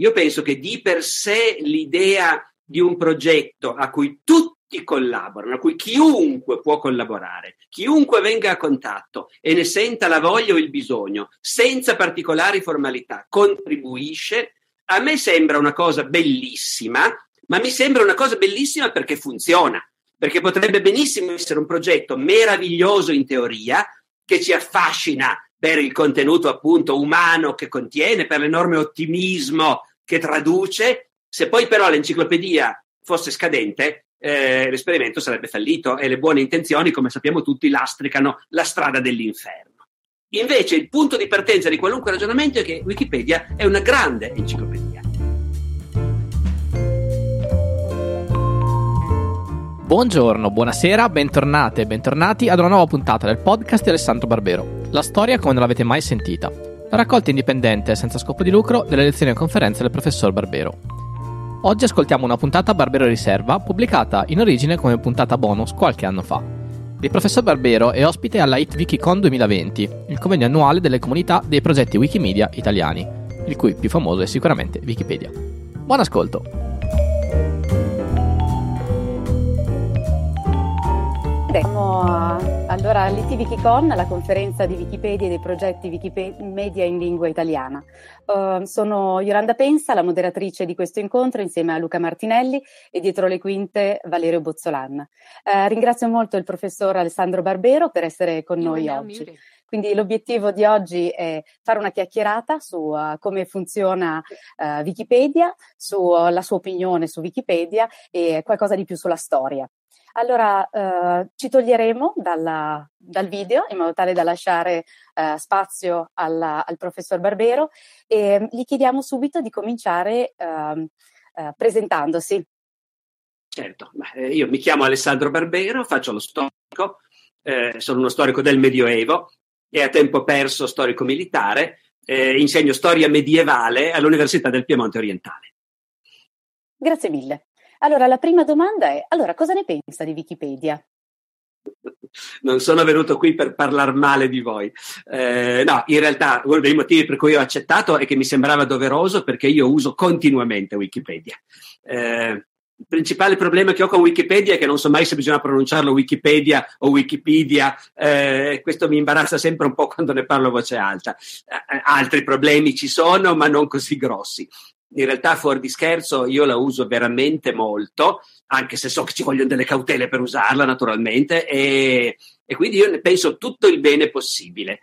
Io penso che di per sé l'idea di un progetto a cui tutti collaborano, a cui chiunque può collaborare, chiunque venga a contatto e ne senta la voglia o il bisogno, senza particolari formalità, contribuisce, a me sembra una cosa bellissima, ma mi sembra una cosa bellissima perché funziona, perché potrebbe benissimo essere un progetto meraviglioso in teoria, che ci affascina per il contenuto appunto umano che contiene, per l'enorme ottimismo che traduce. Se poi però l'enciclopedia fosse scadente, eh, l'esperimento sarebbe fallito e le buone intenzioni, come sappiamo tutti, lastricano la strada dell'inferno. Invece il punto di partenza di qualunque ragionamento è che Wikipedia è una grande enciclopedia. Buongiorno, buonasera, bentornate e bentornati ad una nuova puntata del podcast di Alessandro Barbero. La storia come non l'avete mai sentita. Raccolta indipendente senza scopo di lucro delle lezioni e conferenze del professor Barbero. Oggi ascoltiamo una puntata Barbero Riserva, pubblicata in origine come puntata bonus qualche anno fa. Il professor Barbero è ospite alla IT Wikicon 2020, il convegno annuale delle comunità dei progetti Wikimedia italiani, il cui più famoso è sicuramente Wikipedia. Buon ascolto! Siamo allora all'ITWikicon, la conferenza di Wikipedia e dei progetti Wikimedia in lingua italiana. Uh, sono Yolanda Pensa, la moderatrice di questo incontro, insieme a Luca Martinelli e dietro le quinte Valerio Bozzolan. Uh, ringrazio molto il professor Alessandro Barbero per essere con Io noi oggi. Mire. Quindi l'obiettivo di oggi è fare una chiacchierata su uh, come funziona uh, Wikipedia, sulla uh, sua opinione su Wikipedia e qualcosa di più sulla storia. Allora eh, ci toglieremo dalla, dal video in modo tale da lasciare eh, spazio alla, al professor Barbero e gli chiediamo subito di cominciare ehm, eh, presentandosi. Certo, eh, io mi chiamo Alessandro Barbero, faccio lo storico, eh, sono uno storico del Medioevo e a tempo perso storico militare, eh, insegno storia medievale all'Università del Piemonte Orientale. Grazie mille. Allora, la prima domanda è, allora, cosa ne pensa di Wikipedia? Non sono venuto qui per parlare male di voi. Eh, no, in realtà uno dei motivi per cui ho accettato è che mi sembrava doveroso perché io uso continuamente Wikipedia. Eh, il principale problema che ho con Wikipedia è che non so mai se bisogna pronunciarlo Wikipedia o Wikipedia, eh, questo mi imbarazza sempre un po' quando ne parlo a voce alta. Eh, altri problemi ci sono, ma non così grossi in realtà fuori di scherzo io la uso veramente molto, anche se so che ci vogliono delle cautele per usarla naturalmente e, e quindi io ne penso tutto il bene possibile.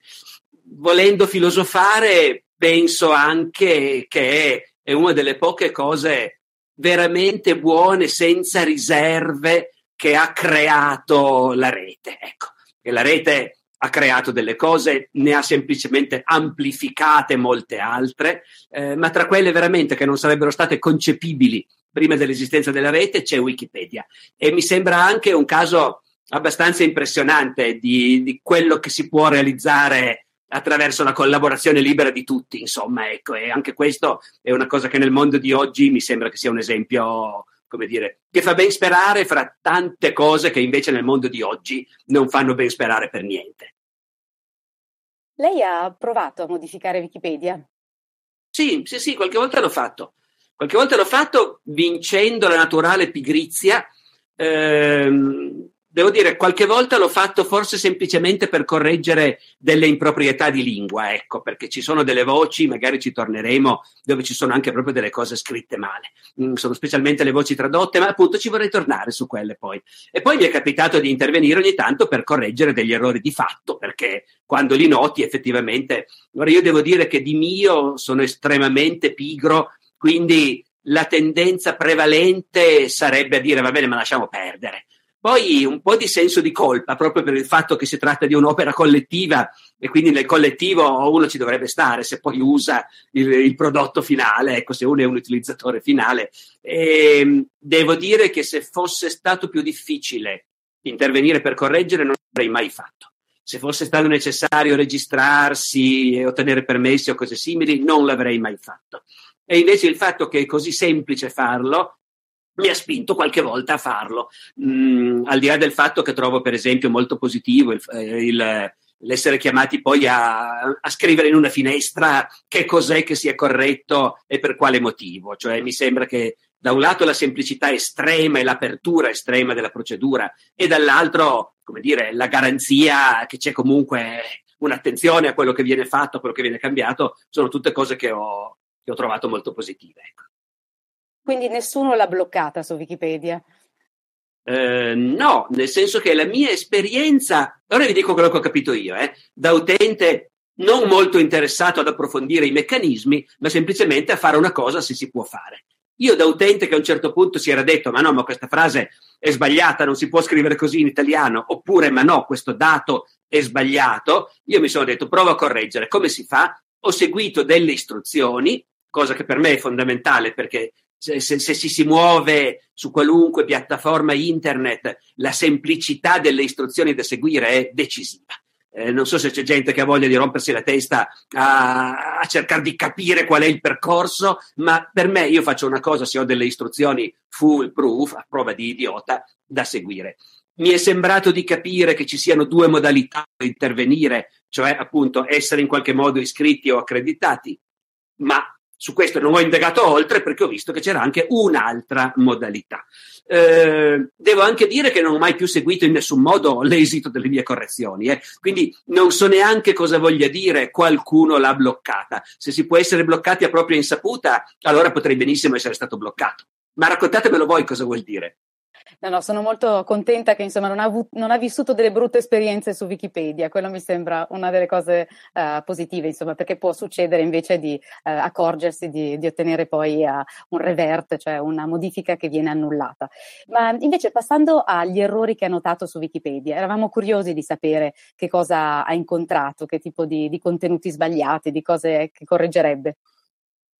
Volendo filosofare, penso anche che è una delle poche cose veramente buone, senza riserve, che ha creato la rete. Ecco, e la rete ha creato delle cose, ne ha semplicemente amplificate molte altre, eh, ma tra quelle veramente che non sarebbero state concepibili prima dell'esistenza della rete c'è Wikipedia. E mi sembra anche un caso abbastanza impressionante di, di quello che si può realizzare attraverso la collaborazione libera di tutti, insomma, ecco, e anche questo è una cosa che nel mondo di oggi mi sembra che sia un esempio come dire, che fa ben sperare fra tante cose che invece nel mondo di oggi non fanno ben sperare per niente. Lei ha provato a modificare Wikipedia? Sì, sì, sì, qualche volta l'ho fatto. Qualche volta l'ho fatto vincendo la naturale pigrizia. Ehm, devo dire, qualche volta l'ho fatto forse semplicemente per correggere delle improprietà di lingua, ecco, perché ci sono delle voci, magari ci torneremo, dove ci sono anche proprio delle cose scritte male. Mm, sono specialmente le voci tradotte, ma appunto ci vorrei tornare su quelle poi. E poi mi è capitato di intervenire ogni tanto per correggere degli errori di fatto, perché quando li noti effettivamente, ora io devo dire che di mio sono estremamente pigro, quindi la tendenza prevalente sarebbe a dire va bene, ma lasciamo perdere. Poi un po' di senso di colpa, proprio per il fatto che si tratta di un'opera collettiva e quindi nel collettivo uno ci dovrebbe stare se poi usa il, il prodotto finale, ecco, se uno è un utilizzatore finale. E ehm, devo dire che se fosse stato più difficile intervenire per correggere non l'avrei mai fatto. Se fosse stato necessario registrarsi e ottenere permessi o cose simili, non l'avrei mai fatto. E invece il fatto che è così semplice farlo mi ha spinto qualche volta a farlo. Mm, al di là del fatto che trovo, per esempio, molto positivo il, eh, il, l'essere chiamati poi a, a, scrivere in una finestra che cos'è che sia corretto e per quale motivo. Cioè mi sembra che da un lato la semplicità estrema e l'apertura estrema della procedura e dall'altro, come dire, la garanzia che c'è comunque un'attenzione a quello che viene fatto, a quello che viene cambiato, sono tutte cose che ho, che ho trovato molto positive. Ecco. Quindi nessuno l'ha bloccata su Wikipedia? Eh, no, nel senso che la mia esperienza, ora vi dico quello che ho capito io, eh, da utente non molto interessato ad approfondire i meccanismi, ma semplicemente a fare una cosa se si può fare. Io da utente che a un certo punto si era detto ma no, ma questa frase è sbagliata, non si può scrivere così in italiano, oppure ma no, questo dato è sbagliato, io mi sono detto provo a correggere. Come si fa? Ho seguito delle istruzioni, cosa che per me è fondamentale perché se, se, se si, si muove su qualunque piattaforma internet, la semplicità delle istruzioni da seguire è decisiva. Eh, non so se c'è gente che ha voglia di rompersi la testa a, a, cercare di capire qual è il percorso, ma per me io faccio una cosa se ho delle istruzioni full proof, a prova di idiota, da seguire. Mi è sembrato di capire che ci siano due modalità di intervenire, cioè appunto essere in qualche modo iscritti o accreditati, ma su questo non ho indagato oltre perché ho visto che c'era anche un'altra modalità. Eh, devo anche dire che non ho mai più seguito in nessun modo l'esito delle mie correzioni, eh. quindi non so neanche cosa voglia dire qualcuno l'ha bloccata. Se si può essere bloccati a propria insaputa, allora potrei benissimo essere stato bloccato. Ma raccontatemelo voi cosa vuol dire. No, no, sono molto contenta che insomma non ha, avuto, non ha, vissuto delle brutte esperienze su Wikipedia, quello mi sembra una delle cose uh, positive, insomma, perché può succedere invece di uh, accorgersi di, di, ottenere poi uh, un revert, cioè una modifica che viene annullata. Ma invece passando agli errori che ha notato su Wikipedia, eravamo curiosi di sapere che cosa ha incontrato, che tipo di, di contenuti sbagliati, di cose che correggerebbe.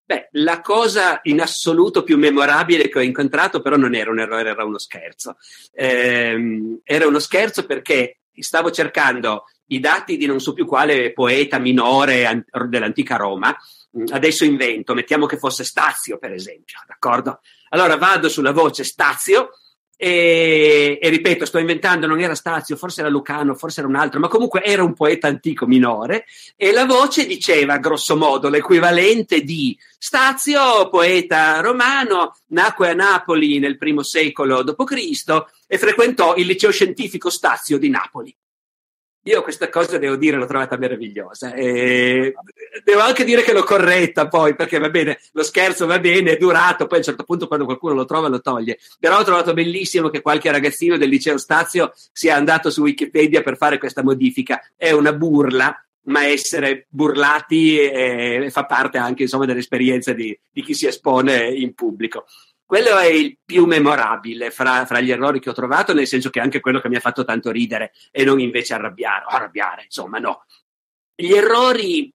Beh, la cosa in assoluto più memorabile che ho incontrato però non era un errore, era uno scherzo. Eh, era uno scherzo perché stavo cercando i dati di non so più quale poeta minore dell'antica Roma. Adesso invento, mettiamo che fosse Stazio, per esempio, d'accordo? Allora vado sulla voce Stazio e, e, ripeto, sto inventando, non era Stazio, forse era Lucano, forse era un altro, ma comunque era un poeta antico minore e la voce diceva, grosso modo, l'equivalente di Stazio, poeta romano, nacque a Napoli nel primo secolo d.C. e frequentò il liceo scientifico Stazio di Napoli. Io questa cosa devo dire l'ho trovata meravigliosa e devo anche dire che l'ho corretta poi perché va bene, lo scherzo va bene, è durato, poi a un certo punto quando qualcuno lo trova lo toglie, però ho trovato bellissimo che qualche ragazzino del liceo Stazio sia andato su Wikipedia per fare questa modifica, è una burla ma essere burlati eh, fa parte anche insomma, dell'esperienza di, di chi si espone in pubblico. Quello è il più memorabile fra, fra, gli errori che ho trovato, nel senso che è anche quello che mi ha fatto tanto ridere e non invece arrabbiare, arrabbiare, insomma, no. Gli errori,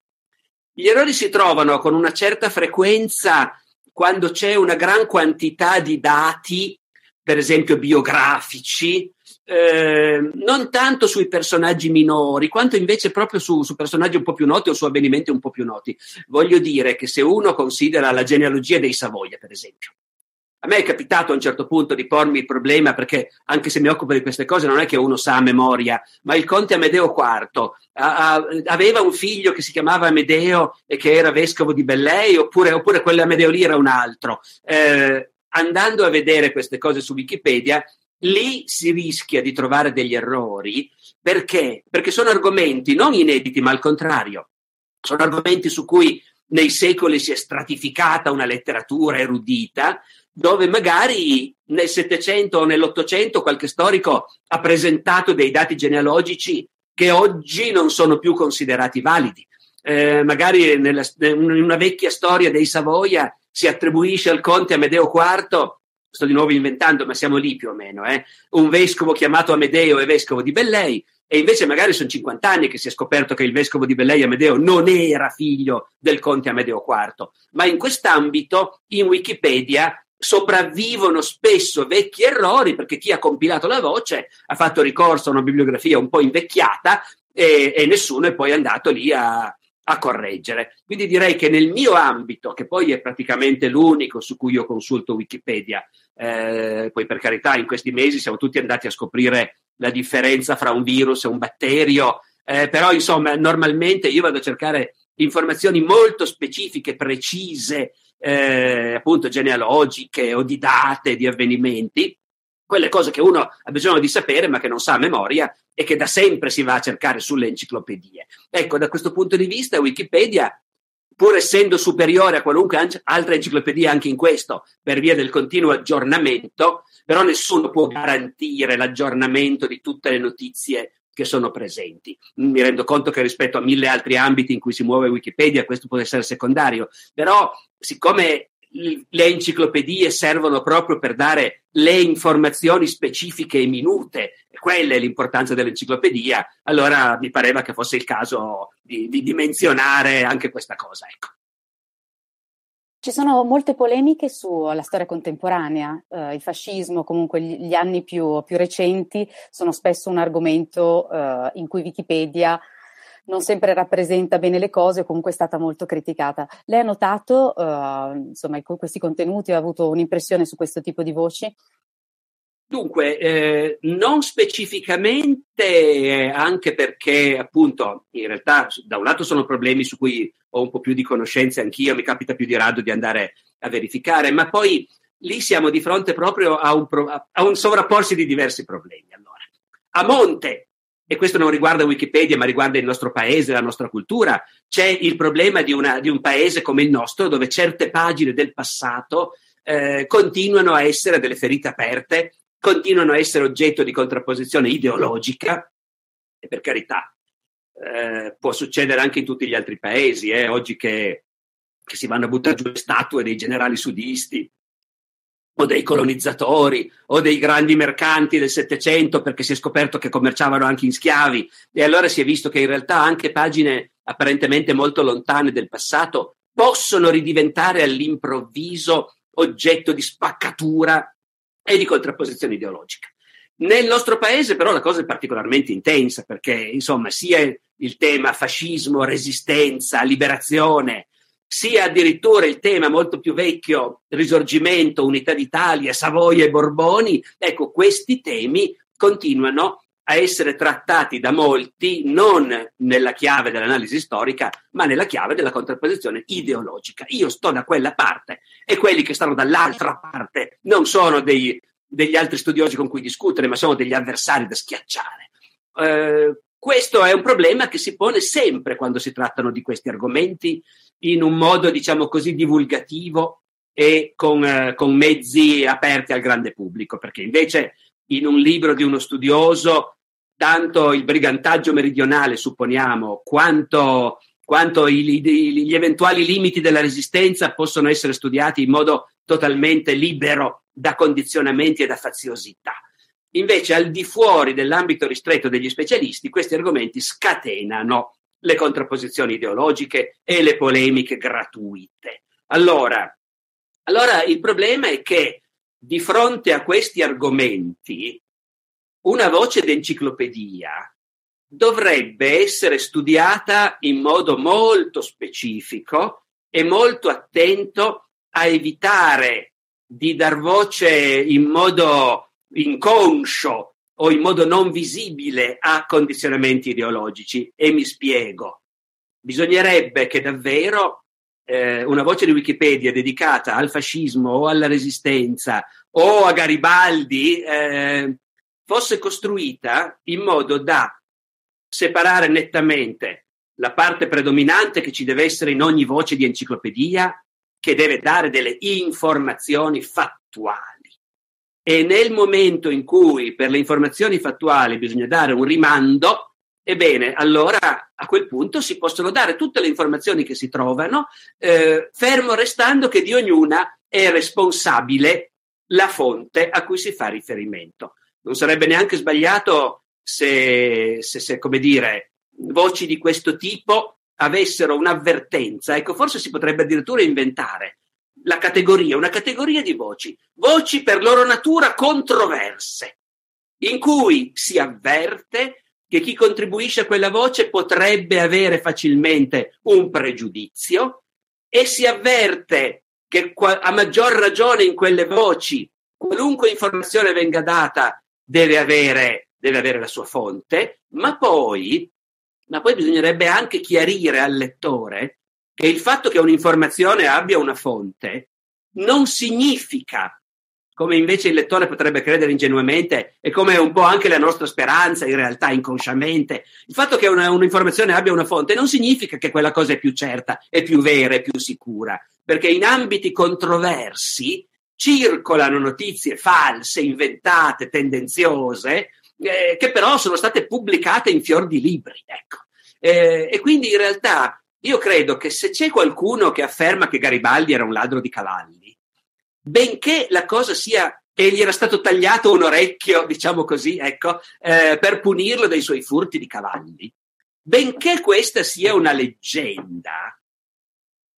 gli errori si trovano con una certa frequenza quando c'è una gran quantità di dati, per esempio biografici, eh, non tanto sui personaggi minori, quanto invece proprio su, su, personaggi un po' più noti o su avvenimenti un po' più noti. Voglio dire che se uno considera la genealogia dei Savoia, per esempio, a me è capitato a un certo punto di pormi il problema, perché anche se mi occupo di queste cose non è che uno sa a memoria, ma il conte Amedeo IV a, a, aveva un figlio che si chiamava Amedeo e che era vescovo di Bellei, oppure, oppure quello Amedeo lì era un altro. Eh, andando a vedere queste cose su Wikipedia, lì si rischia di trovare degli errori. Perché? Perché sono argomenti non inediti, ma al contrario. Sono argomenti su cui nei secoli si è stratificata una letteratura erudita, dove magari nel Settecento o nell'Ottocento qualche storico ha presentato dei dati genealogici che oggi non sono più considerati validi. Eh, magari nella, in una vecchia storia dei Savoia si attribuisce al conte Amedeo IV, sto di nuovo inventando, ma siamo lì più o meno, eh, un vescovo chiamato Amedeo e vescovo di Bellei, e invece magari sono 50 anni che si è scoperto che il vescovo di Bellei Amedeo non era figlio del conte Amedeo IV. Ma in quest'ambito, in Wikipedia, sopravvivono spesso vecchi errori perché chi ha compilato la voce ha fatto ricorso a una bibliografia un po' invecchiata e, e nessuno è poi andato lì a, a, correggere. Quindi direi che nel mio ambito, che poi è praticamente l'unico su cui io consulto Wikipedia, eh, poi per carità in questi mesi siamo tutti andati a scoprire la differenza fra un virus e un batterio eh, però insomma normalmente io vado a cercare informazioni molto specifiche, precise, eh, appunto genealogiche o di date, di avvenimenti, quelle cose che uno ha bisogno di sapere ma che non sa a memoria e che da sempre si va a cercare sulle enciclopedie. Ecco, da questo punto di vista Wikipedia, pur essendo superiore a qualunque altra enciclopedia anche in questo, per via del continuo aggiornamento, però nessuno può garantire l'aggiornamento di tutte le notizie che sono presenti. Mi rendo conto che rispetto a mille altri ambiti in cui si muove Wikipedia questo può essere secondario, però siccome le enciclopedie servono proprio per dare le informazioni specifiche e minute, quella è l'importanza dell'enciclopedia, allora mi pareva che fosse il caso di, di, di menzionare anche questa cosa. Ecco. Ci sono molte polemiche sulla storia contemporanea, eh, il fascismo, comunque gli, gli anni più, più, recenti sono spesso un argomento eh, in cui Wikipedia non sempre rappresenta bene le cose o comunque è stata molto criticata. Lei ha notato, uh, insomma, questi contenuti, ha avuto un'impressione su questo tipo di voci? Dunque, eh, non specificamente, anche perché appunto in realtà da un lato sono problemi su cui ho un po' più di conoscenze anch'io, mi capita più di rado di andare a verificare, ma poi lì siamo di fronte proprio a un, a un sovrapporsi di diversi problemi. Allora, a monte e questo non riguarda Wikipedia, ma riguarda il nostro paese, la nostra cultura, c'è il problema di, una, di un paese come il nostro, dove certe pagine del passato eh, continuano a essere delle ferite aperte, continuano a essere oggetto di contrapposizione ideologica, e per carità, eh, può succedere anche in tutti gli altri paesi, eh, oggi che, che si vanno a buttare giù le statue dei generali sudisti, o dei colonizzatori o dei grandi mercanti del Settecento perché si è scoperto che commerciavano anche in schiavi e allora si è visto che in realtà anche pagine apparentemente molto lontane del passato possono ridiventare all'improvviso oggetto di spaccatura e di contrapposizione ideologica. Nel nostro paese però la cosa è particolarmente intensa perché insomma sia il tema fascismo, resistenza, liberazione, sia addirittura il tema molto più vecchio, risorgimento, unità d'Italia, Savoia e Borboni, ecco, questi temi continuano a essere trattati da molti non nella chiave dell'analisi storica, ma nella chiave della contrapposizione ideologica. Io sto da quella parte e quelli che stanno dall'altra parte non sono dei, degli altri studiosi con cui discutere, ma sono degli avversari da schiacciare. Eh, questo è un problema che si pone sempre quando si trattano di questi argomenti in un modo, diciamo così, divulgativo e con, eh, con mezzi aperti al grande pubblico, perché invece in un libro di uno studioso, tanto il brigantaggio meridionale, supponiamo, quanto, quanto i, gli eventuali limiti della resistenza possono essere studiati in modo totalmente libero da condizionamenti e da faziosità. Invece, al di fuori dell'ambito ristretto degli specialisti, questi argomenti scatenano le contrapposizioni ideologiche e le polemiche gratuite. Allora, allora il problema è che di fronte a questi argomenti una voce d'enciclopedia dovrebbe essere studiata in modo molto specifico e molto attento a evitare di dar voce in modo inconscio o in modo non visibile a condizionamenti ideologici. E mi spiego. Bisognerebbe che davvero eh, una voce di Wikipedia dedicata al fascismo o alla resistenza o a Garibaldi eh, fosse costruita in modo da separare nettamente la parte predominante che ci deve essere in ogni voce di enciclopedia, che deve dare delle informazioni fattuali e nel momento in cui per le informazioni fattuali bisogna dare un rimando, ebbene, allora a quel punto si possono dare tutte le informazioni che si trovano, eh, fermo restando che di ognuna è responsabile la fonte a cui si fa riferimento. Non sarebbe neanche sbagliato se, se, se come dire, voci di questo tipo avessero un'avvertenza. Ecco, forse si potrebbe addirittura inventare la categoria, una categoria di voci, voci per loro natura controverse, in cui si avverte che chi contribuisce a quella voce potrebbe avere facilmente un pregiudizio e si avverte che a maggior ragione in quelle voci qualunque informazione venga data deve avere, deve avere la sua fonte, ma poi ma poi bisognerebbe anche chiarire al lettore che il fatto che un'informazione abbia una fonte non significa, come invece il lettore potrebbe credere ingenuamente e come è un po' anche la nostra speranza in realtà inconsciamente, il fatto che una, un'informazione abbia una fonte non significa che quella cosa è più certa, è più vera, è più sicura, perché in ambiti controversi circolano notizie false, inventate, tendenziose, eh, che però sono state pubblicate in fior di libri. Ecco. Eh, e quindi in realtà io credo che se c'è qualcuno che afferma che Garibaldi era un ladro di cavalli, benché la cosa sia e gli era stato tagliato un orecchio, diciamo così, ecco, eh, per punirlo dei suoi furti di cavalli, benché questa sia una leggenda,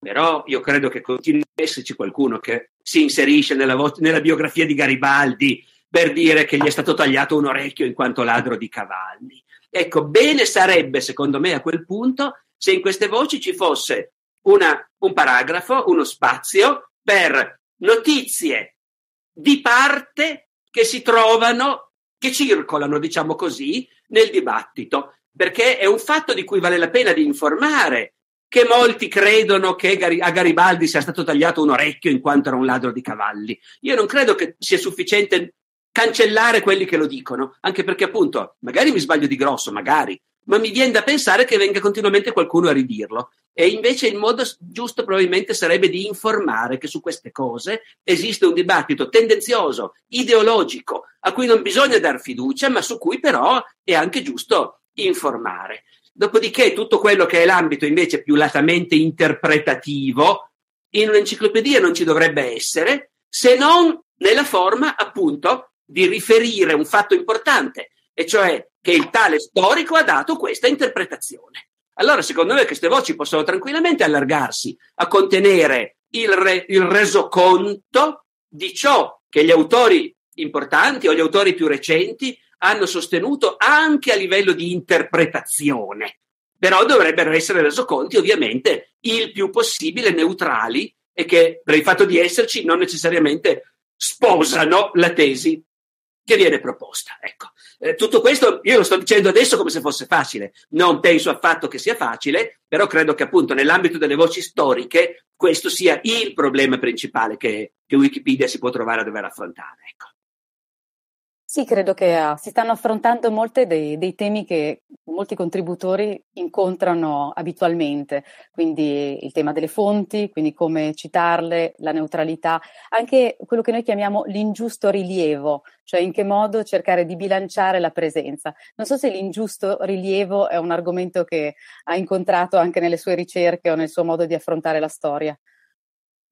però io credo che continui ad esserci qualcuno che si inserisce nella, vo- nella biografia di Garibaldi per dire che gli è stato tagliato un orecchio in quanto ladro di cavalli. Ecco, bene sarebbe, secondo me, a quel punto, se in queste voci ci fosse una, un paragrafo, uno spazio per notizie di parte che si trovano, che circolano, diciamo così, nel dibattito, perché è un fatto di cui vale la pena di informare che molti credono che a Garibaldi sia stato tagliato un orecchio in quanto era un ladro di cavalli. Io non credo che sia sufficiente cancellare quelli che lo dicono, anche perché appunto, magari mi sbaglio di grosso, magari, ma mi viene da pensare che venga continuamente qualcuno a ridirlo. E invece il modo giusto probabilmente sarebbe di informare che su queste cose esiste un dibattito tendenzioso, ideologico, a cui non bisogna dar fiducia, ma su cui però è anche giusto informare. Dopodiché tutto quello che è l'ambito invece più latamente interpretativo, in un'enciclopedia non ci dovrebbe essere, se non nella forma appunto di riferire un fatto importante, e cioè che il tale storico ha dato questa interpretazione. Allora, secondo me, queste voci possono tranquillamente allargarsi a contenere il, re, il resoconto di ciò che gli autori importanti o gli autori più recenti hanno sostenuto anche a livello di interpretazione, però dovrebbero essere resoconti ovviamente il più possibile neutrali e che per il fatto di esserci non necessariamente sposano la tesi che viene proposta. Ecco. Eh, tutto questo io lo sto dicendo adesso come se fosse facile, non penso affatto che sia facile, però credo che appunto nell'ambito delle voci storiche questo sia il problema principale che, che Wikipedia si può trovare a dover affrontare. Ecco. Sì, credo che uh, si stanno affrontando molti dei, dei, temi che molti contributori incontrano abitualmente, quindi il tema delle fonti, quindi come citarle, la neutralità, anche quello che noi chiamiamo l'ingiusto rilievo, cioè in che modo cercare di bilanciare la presenza. Non so se l'ingiusto rilievo è un argomento che ha incontrato anche nelle sue ricerche o nel suo modo di affrontare la storia.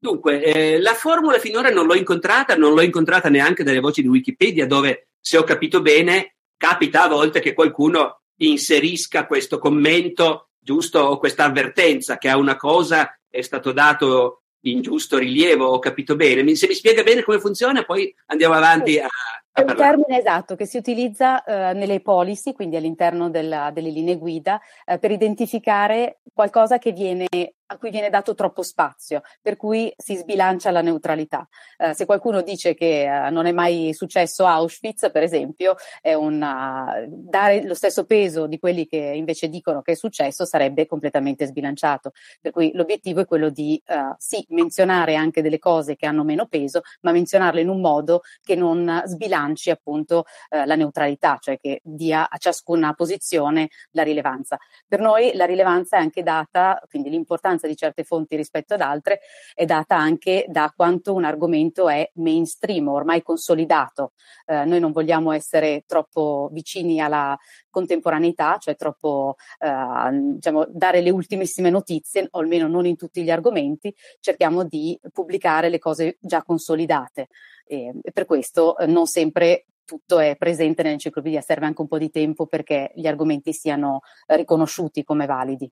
Dunque, eh, la formula finora non l'ho incontrata, non l'ho incontrata neanche dalle voci di Wikipedia, dove, se ho capito bene, capita a volte che qualcuno inserisca questo commento giusto o questa avvertenza che a una cosa è stato dato in giusto rilievo, ho capito bene. Se mi spiega bene come funziona, poi andiamo avanti a, è un termine esatto che si utilizza eh, nelle policy, quindi all'interno della, delle linee guida, eh, per identificare qualcosa che viene a cui viene dato troppo spazio, per cui si sbilancia la neutralità. Eh, se qualcuno dice che eh, non è mai successo Auschwitz, per esempio, è una, dare lo stesso peso di quelli che invece dicono che è successo sarebbe completamente sbilanciato. Per cui l'obiettivo è quello di eh, sì menzionare anche delle cose che hanno meno peso, ma menzionarle in un modo che non sbilanci appunto eh, la neutralità, cioè che dia a ciascuna posizione la rilevanza. Per noi la rilevanza è anche data, quindi l'importanza importanza di certe fonti rispetto ad altre è data anche da quanto un argomento è mainstream, ormai consolidato. Eh, noi non vogliamo essere troppo vicini alla contemporaneità, cioè troppo eh, diciamo, dare le ultimissime notizie, o almeno non in tutti gli argomenti, cerchiamo di pubblicare le cose già consolidate. E, per questo eh, non sempre tutto è presente nell'enciclopedia, serve anche un po' di tempo perché gli argomenti siano riconosciuti come validi.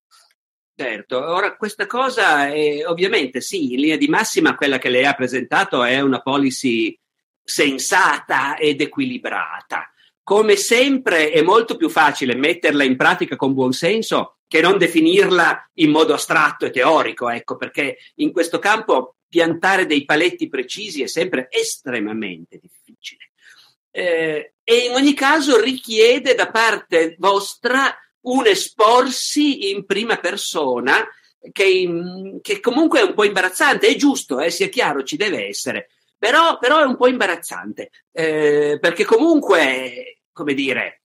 Certo, ora questa cosa è, ovviamente sì, in linea di massima quella che lei ha presentato è una policy sensata ed equilibrata. Come sempre è molto più facile metterla in pratica con buon senso che non definirla in modo astratto e teorico, ecco, perché in questo campo piantare dei paletti precisi è sempre estremamente difficile. Eh, e in ogni caso richiede da parte vostra un esporsi in prima persona che, che, comunque è un po' imbarazzante, è giusto, eh, sia chiaro, ci deve essere, però, però è un po' imbarazzante, eh, perché comunque, come dire,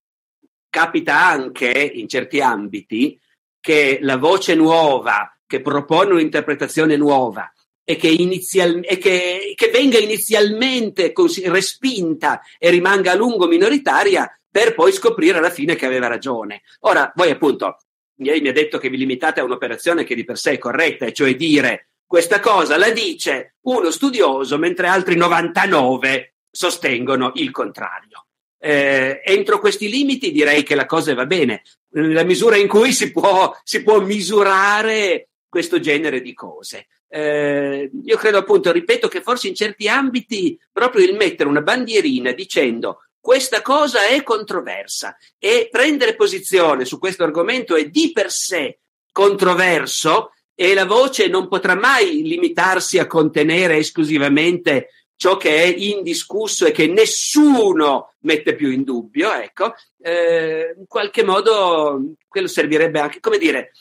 capita anche in certi ambiti che la voce nuova che propone un'interpretazione nuova e che, inizial, e che, che venga inizialmente così respinta e rimanga a lungo minoritaria per poi scoprire alla fine che aveva ragione. Ora, voi appunto, lei mi ha detto che vi limitate a un'operazione che di per sé è corretta, e cioè dire questa cosa la dice uno studioso mentre altri 99 sostengono il contrario. Eh, entro questi limiti direi che la cosa va bene, nella misura in cui si può, si può misurare questo genere di cose. Eh, io credo appunto, ripeto, che forse in certi ambiti proprio il mettere una bandierina dicendo questa cosa è controversa e prendere posizione su questo argomento è di per sé controverso e la voce non potrà mai limitarsi a contenere esclusivamente ciò che è indiscusso e che nessuno mette più in dubbio, ecco, eh, in qualche modo quello servirebbe anche, come dire,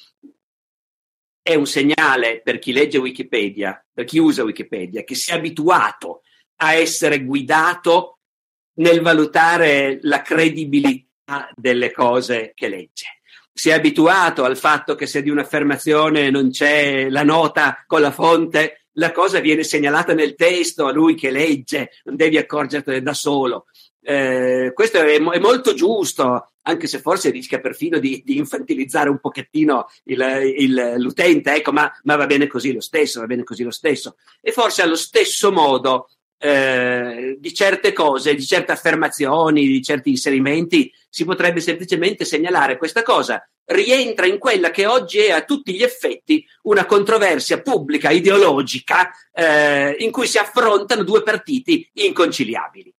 è un segnale per chi legge Wikipedia, per chi usa Wikipedia, che si è abituato a essere guidato nel valutare la credibilità delle cose che legge. Si è abituato al fatto che se di un'affermazione non c'è la nota con la fonte, la cosa viene segnalata nel testo a lui che legge, non devi accorgertene da solo. Eh, questo è, è, molto giusto, anche se forse rischia perfino di, di infantilizzare un pochettino il, il, l'utente, ecco, ma, ma, va bene così lo stesso, va bene così lo stesso. E forse allo stesso modo eh, di certe cose, di certe affermazioni, di certi inserimenti, si potrebbe semplicemente segnalare questa cosa. Rientra in quella che oggi è a tutti gli effetti una controversia pubblica, ideologica, eh, in cui si affrontano due partiti inconciliabili.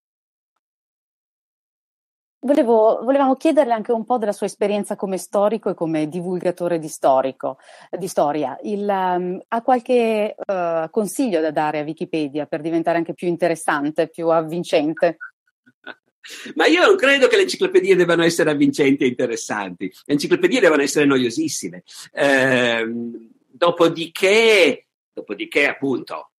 Volevo, volevamo chiederle anche un po' della sua esperienza come storico e come divulgatore di, storico, di storia. Il, um, ha qualche uh, consiglio da dare a Wikipedia per diventare anche più interessante, più avvincente? Ma io non credo che le enciclopedie debbano essere avvincenti e interessanti. Le enciclopedie devono essere noiosissime. Eh, dopodiché, dopodiché, appunto,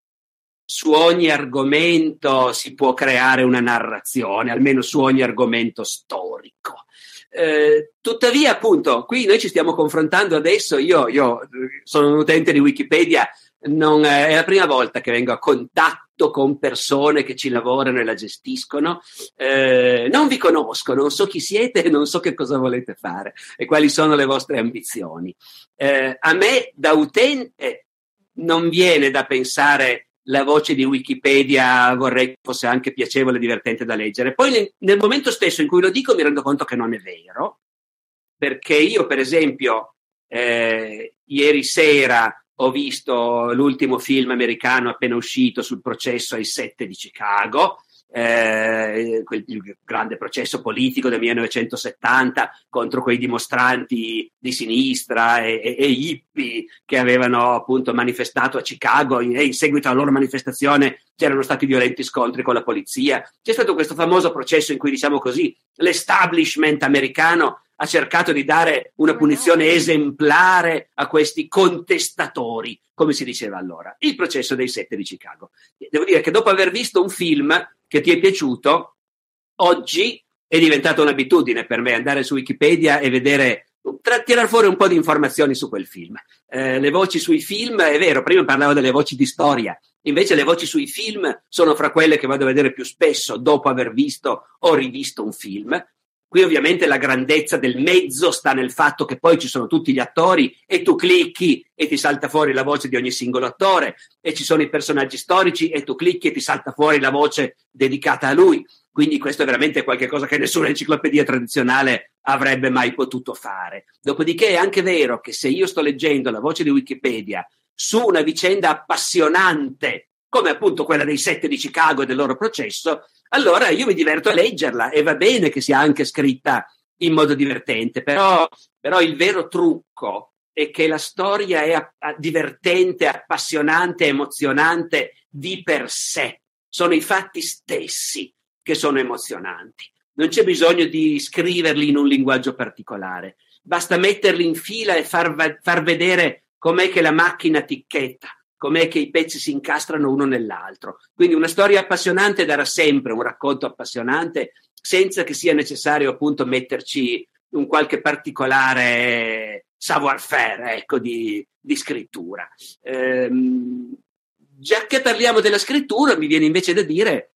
su ogni argomento si può creare una narrazione, almeno su ogni argomento storico. Eh, tuttavia, appunto, qui noi ci stiamo confrontando adesso. Io, io sono un utente di Wikipedia, non, è la prima volta che vengo a contatto con persone che ci lavorano e la gestiscono. Eh, non vi conosco, non so chi siete e non so che cosa volete fare e quali sono le vostre ambizioni. Eh, a me, da utente, non viene da pensare la voce di Wikipedia vorrei fosse anche piacevole e divertente da leggere. Poi nel, momento stesso in cui lo dico mi rendo conto che non è vero, perché io per esempio eh, ieri sera ho visto l'ultimo film americano appena uscito sul processo ai sette di Chicago eh, il grande processo politico del 1970 contro quei dimostranti di sinistra e, e, e hippie che avevano appunto manifestato a Chicago e in seguito alla loro manifestazione c'erano stati violenti scontri con la polizia. C'è stato questo famoso processo in cui, diciamo così, l'establishment americano ha cercato di dare una punizione esemplare a questi contestatori, come si diceva allora. Il processo dei sette di Chicago. Devo dire che dopo aver visto un film che ti è piaciuto, oggi è diventata un'abitudine per me andare su Wikipedia e vedere, tra, tirare fuori un po' di informazioni su quel film. Eh, le voci sui film, è vero, prima parlavo delle voci di storia, invece le voci sui film sono fra quelle che vado a vedere più spesso dopo aver visto o rivisto un film. Qui ovviamente la grandezza del mezzo sta nel fatto che poi ci sono tutti gli attori e tu clicchi e ti salta fuori la voce di ogni singolo attore e ci sono i personaggi storici e tu clicchi e ti salta fuori la voce dedicata a lui. Quindi questo è veramente qualcosa che nessuna enciclopedia tradizionale avrebbe mai potuto fare. Dopodiché è anche vero che se io sto leggendo la voce di Wikipedia su una vicenda appassionante, come appunto quella dei sette di Chicago e del loro processo, allora io mi diverto a leggerla e va bene che sia anche scritta in modo divertente, però, però il vero trucco è che la storia è a, a, divertente, appassionante, emozionante di per sé. Sono i fatti stessi che sono emozionanti. Non c'è bisogno di scriverli in un linguaggio particolare. basta metterli in fila e far, far vedere com'è che la macchina ticchetta, com'è che i pezzi si incastrano uno nell'altro. Quindi una storia appassionante darà sempre un racconto appassionante senza che sia necessario appunto metterci un qualche particolare savoir-faire ecco, di, di scrittura. Ehm, già che parliamo della scrittura, mi viene invece da dire,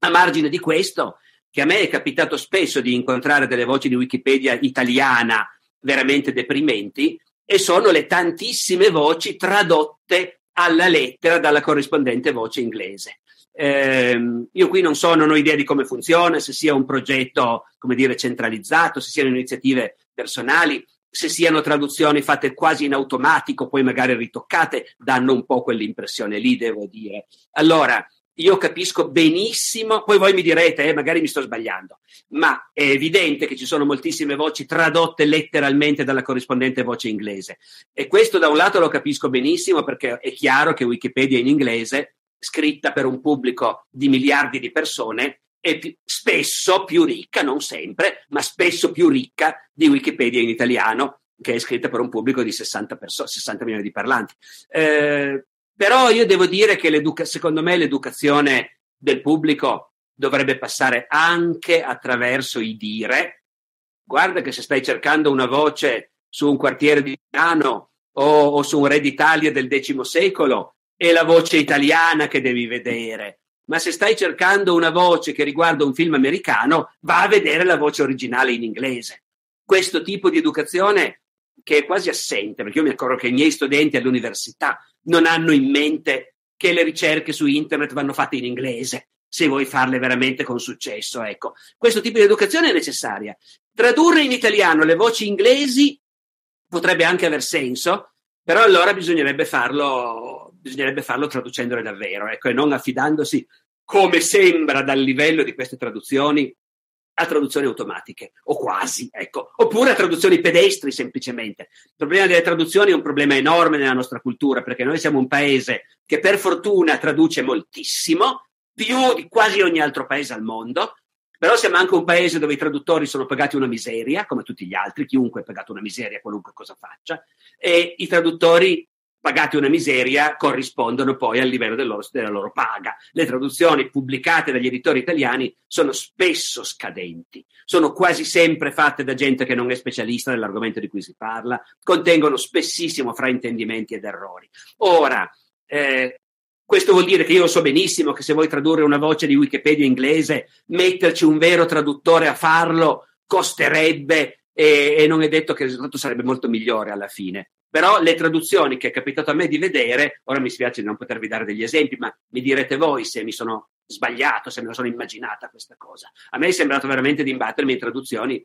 a margine di questo, che a me è capitato spesso di incontrare delle voci di Wikipedia italiana veramente deprimenti, e sono le tantissime voci tradotte alla lettera dalla corrispondente voce inglese. Eh, io qui non so, non ho idea di come funziona, se sia un progetto, come dire, centralizzato, se siano iniziative personali, se siano traduzioni fatte quasi in automatico, poi magari ritoccate, danno un po' quell'impressione lì, devo dire. Allora, io capisco benissimo, poi voi mi direte, eh, magari mi sto sbagliando, ma è evidente che ci sono moltissime voci tradotte letteralmente dalla corrispondente voce inglese. E questo da un lato lo capisco benissimo perché è chiaro che Wikipedia in inglese, scritta per un pubblico di miliardi di persone, è più, spesso più ricca, non sempre, ma spesso più ricca di Wikipedia in italiano, che è scritta per un pubblico di 60, perso- 60 milioni di parlanti. Eh, però io devo dire che secondo me l'educazione del pubblico dovrebbe passare anche attraverso i dire. Guarda che se stai cercando una voce su un quartiere di Milano o, o su un re d'Italia del X secolo, è la voce italiana che devi vedere. Ma se stai cercando una voce che riguarda un film americano, va a vedere la voce originale in inglese. Questo tipo di educazione che è quasi assente, perché io mi accorgo che i miei studenti all'università non hanno in mente che le ricerche su internet vanno fatte in inglese, se vuoi farle veramente con successo. Ecco, questo tipo di educazione è necessaria. Tradurre in italiano le voci inglesi potrebbe anche aver senso, però allora bisognerebbe farlo, bisognerebbe farlo traducendole davvero, ecco, e non affidandosi, come sembra dal livello di queste traduzioni, a traduzioni automatiche, o quasi, ecco, oppure a traduzioni pedestri semplicemente. Il problema delle traduzioni è un problema enorme nella nostra cultura, perché noi siamo un paese che per fortuna traduce moltissimo, più di quasi ogni altro paese al mondo, però siamo anche un paese dove i traduttori sono pagati una miseria, come tutti gli altri, chiunque è pagato una miseria, qualunque cosa faccia, e i traduttori pagati una miseria corrispondono poi al livello del loro, della loro paga. Le traduzioni pubblicate dagli editori italiani sono spesso scadenti, sono quasi sempre fatte da gente che non è specialista nell'argomento di cui si parla, contengono spessissimo fraintendimenti ed errori. Ora, eh, questo vuol dire che io so benissimo che se vuoi tradurre una voce di Wikipedia inglese, metterci un vero traduttore a farlo costerebbe e, e non è detto che il risultato sarebbe molto migliore alla fine. Però le traduzioni che è capitato a me di vedere, ora mi spiace di non potervi dare degli esempi, ma mi direte voi se mi sono sbagliato, se me la sono immaginata questa cosa. A me è sembrato veramente di imbattermi in traduzioni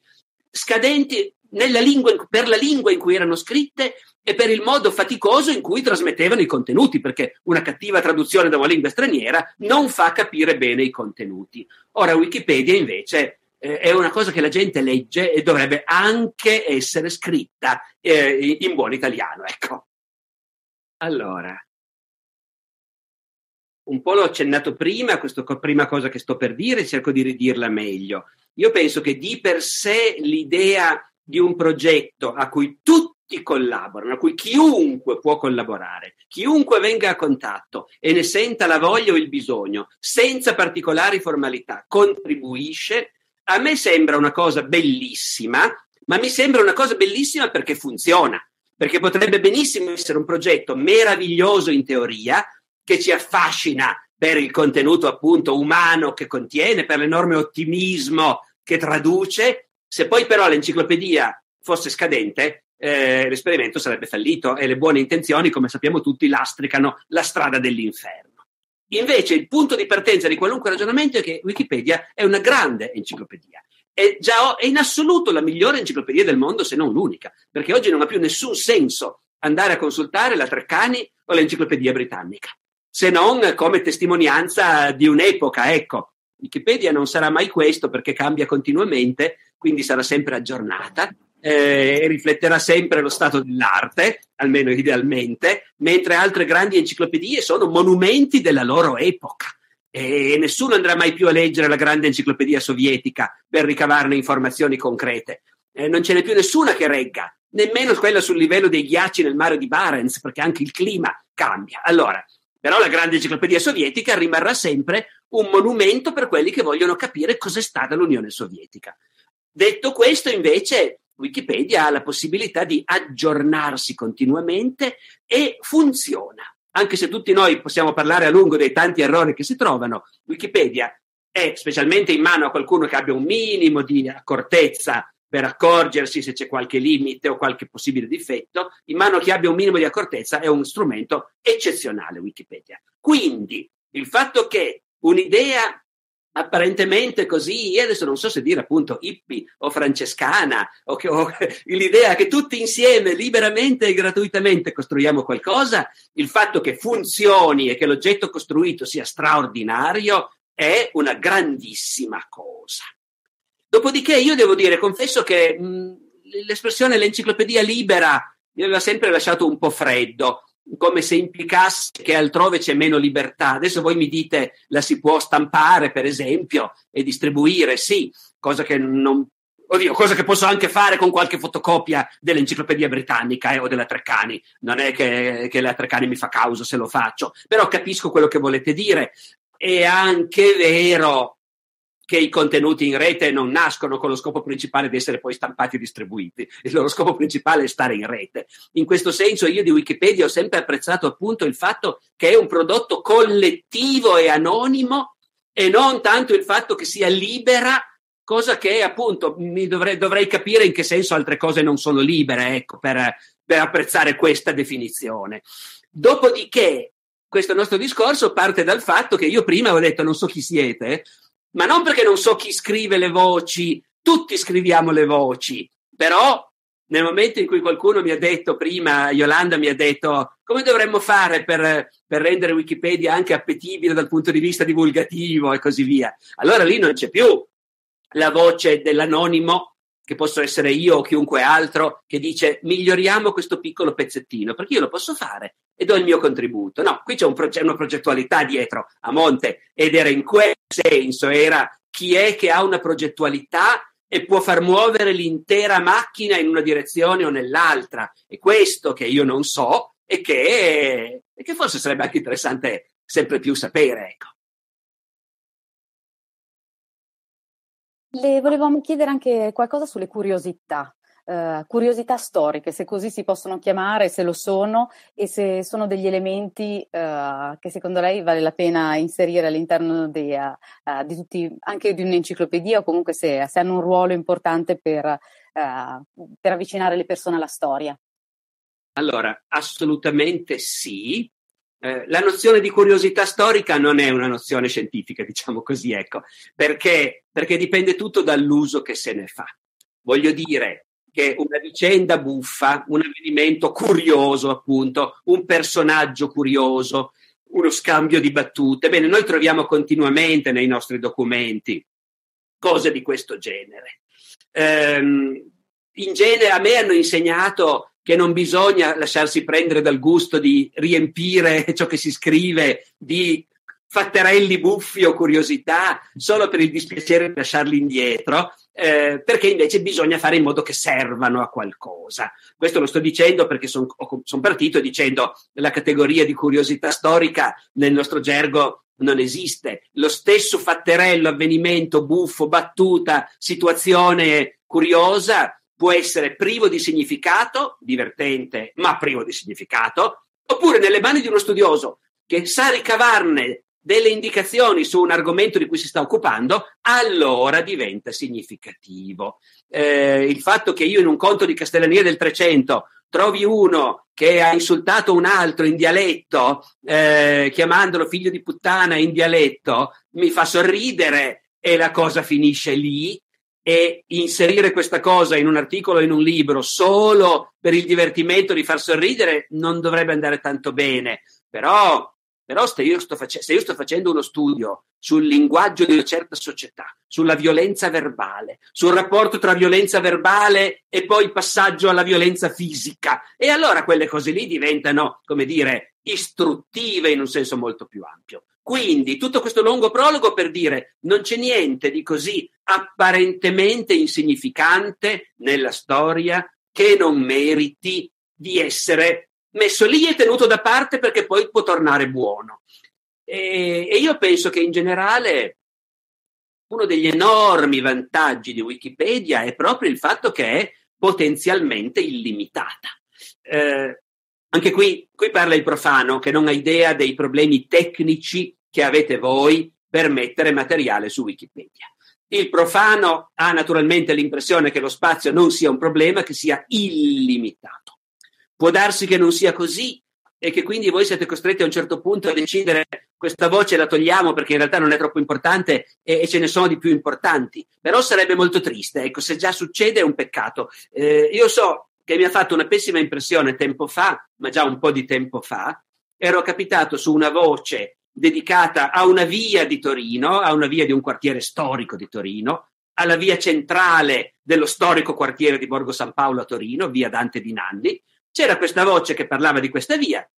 scadenti lingua, per la lingua in cui erano scritte e per il modo faticoso in cui trasmettevano i contenuti, perché una cattiva traduzione da una lingua straniera non fa capire bene i contenuti. Ora Wikipedia invece eh, è una cosa che la gente legge e dovrebbe anche essere scritta eh, in buon italiano. Ecco. Allora, un po' l'ho accennato prima, questa prima cosa che sto per dire, cerco di ridirla meglio. Io penso che di per sé l'idea di un progetto a cui tutti collaborano, a cui chiunque può collaborare, chiunque venga a contatto e ne senta la voglia o il bisogno, senza particolari formalità, contribuisce a me sembra una cosa bellissima, ma mi sembra una cosa bellissima perché funziona, perché potrebbe benissimo essere un progetto meraviglioso in teoria, che ci affascina per il contenuto appunto umano che contiene, per l'enorme ottimismo che traduce. Se poi però l'enciclopedia fosse scadente, eh, l'esperimento sarebbe fallito e le buone intenzioni, come sappiamo tutti, lastricano la strada dell'inferno. Invece il punto di partenza di qualunque ragionamento è che Wikipedia è una grande enciclopedia. È, già, è in assoluto la migliore enciclopedia del mondo, se non l'unica, perché oggi non ha più nessun senso andare a consultare la Treccani o l'enciclopedia britannica, se non come testimonianza di un'epoca. Ecco, Wikipedia non sarà mai questo perché cambia continuamente, quindi sarà sempre aggiornata eh, rifletterà sempre lo stato dell'arte, almeno idealmente, mentre altre grandi enciclopedie sono monumenti della loro epoca. E nessuno andrà mai più a leggere la grande enciclopedia sovietica per ricavarne informazioni concrete. eh, non ce n'è più nessuna che regga, nemmeno quella sul livello dei ghiacci nel mare di Barents, perché anche il clima cambia. Allora, però la grande enciclopedia sovietica rimarrà sempre un monumento per quelli che vogliono capire cos'è stata l'Unione Sovietica. Detto questo, invece, Wikipedia ha la possibilità di aggiornarsi continuamente e funziona. Anche se tutti noi possiamo parlare a lungo dei tanti errori che si trovano, Wikipedia è specialmente in mano a qualcuno che abbia un minimo di accortezza per accorgersi se c'è qualche limite o qualche possibile difetto, in mano a chi abbia un minimo di accortezza è un strumento eccezionale Wikipedia. Quindi il fatto che un'idea apparentemente così, io adesso non so se dire appunto hippie o francescana, o, che, o l'idea che tutti insieme, liberamente e gratuitamente costruiamo qualcosa, il fatto che funzioni e che l'oggetto costruito sia straordinario è una grandissima cosa. Dopodiché io devo dire, confesso che mh, l'espressione l'enciclopedia libera mi aveva sempre lasciato un po' freddo, come se implicasse che altrove c'è meno libertà. Adesso voi mi dite la si può stampare, per esempio, e distribuire, sì, cosa che non Oddio, cosa che posso anche fare con qualche fotocopia dell'enciclopedia britannica eh, o della Treccani. Non è che, che la Treccani mi fa causa se lo faccio, però capisco quello che volete dire. È anche vero che i contenuti in rete non nascono con lo scopo principale di essere poi stampati e distribuiti. Il loro scopo principale è stare in rete. In questo senso io di Wikipedia ho sempre apprezzato appunto il fatto che è un prodotto collettivo e anonimo e non tanto il fatto che sia libera cosa che appunto dovrei, dovrei, capire in che senso altre cose non sono libere, ecco, per, per apprezzare questa definizione. Dopodiché, questo nostro discorso parte dal fatto che io prima avevo detto non so chi siete, ma non perché non so chi scrive le voci, tutti scriviamo le voci, però nel momento in cui qualcuno mi ha detto prima, Yolanda mi ha detto come dovremmo fare per, per, rendere Wikipedia anche appetibile dal punto di vista divulgativo e così via, allora lì non c'è più la voce dell'anonimo che posso essere io o chiunque altro, che dice miglioriamo questo piccolo pezzettino, perché io lo posso fare e do il mio contributo. No, qui c'è un proge- una progettualità dietro a monte ed era in quel senso, era chi è che ha una progettualità e può far muovere l'intera macchina in una direzione o nell'altra. E questo che io non so e che, e che forse sarebbe anche interessante sempre più sapere. Ecco. Le volevamo chiedere anche qualcosa sulle curiosità, uh, curiosità storiche, se così si possono chiamare, se lo sono e se sono degli elementi uh, che secondo lei vale la pena inserire all'interno di, uh, di tutti, anche di un'enciclopedia o comunque se, se hanno un ruolo importante per, per avvicinare le persone alla storia. Allora, assolutamente sì, eh, la nozione di curiosità storica non è una nozione scientifica, diciamo così, ecco, perché, perché dipende tutto dall'uso che se ne fa. Voglio dire che una vicenda buffa, un avvenimento curioso, appunto, un personaggio curioso, uno scambio di battute, bene, noi troviamo continuamente nei nostri documenti cose di questo genere. Ehm, in genere a me hanno insegnato che non bisogna lasciarsi prendere dal gusto di riempire ciò che si scrive di fatterelli buffi o curiosità solo per il dispiacere di lasciarli indietro, eh, perché invece bisogna fare in modo che servano a qualcosa. Questo lo sto dicendo perché sono son partito dicendo che la categoria di curiosità storica nel nostro gergo non esiste. Lo stesso fatterello, avvenimento, buffo, battuta, situazione curiosa può essere privo di significato, divertente, ma privo di significato, oppure nelle mani di uno studioso che sa ricavarne delle indicazioni su un argomento di cui si sta occupando, allora diventa significativo. Eh, il fatto che io in un conto di Castellania del Trecento trovi uno che ha insultato un altro in dialetto, eh, chiamandolo figlio di puttana in dialetto, mi fa sorridere e la cosa finisce lì e inserire questa cosa in un articolo o in un libro solo per il divertimento di far sorridere non dovrebbe andare tanto bene. Però, però se, io face- se io sto facendo uno studio sul linguaggio di una certa società, sulla violenza verbale, sul rapporto tra violenza verbale e poi passaggio alla violenza fisica, e allora quelle cose lì diventano, come dire, istruttive in un senso molto più ampio. Quindi tutto questo lungo prologo per dire non c'è niente di così apparentemente insignificante nella storia che non meriti di essere messo lì e tenuto da parte perché poi può tornare buono. E, e io penso che in generale uno degli enormi vantaggi di Wikipedia è proprio il fatto che è potenzialmente illimitata. Eh, anche qui, qui parla il profano che non ha idea dei problemi tecnici che avete voi per mettere materiale su Wikipedia. Il profano ha naturalmente l'impressione che lo spazio non sia un problema, che sia illimitato. Può darsi che non sia così e che quindi voi siete costretti a un certo punto a decidere questa voce la togliamo perché in realtà non è troppo importante e, e ce ne sono di più importanti. Però sarebbe molto triste, ecco, se già succede è un peccato. Eh, io so che mi ha fatto una pessima impressione tempo fa, ma già un po' di tempo fa, ero capitato su una voce dedicata a una via di Torino, a una via di un quartiere storico di Torino, alla via centrale dello storico quartiere di Borgo San Paolo a Torino, via Dante di Nanni. C'era questa voce che parlava di questa via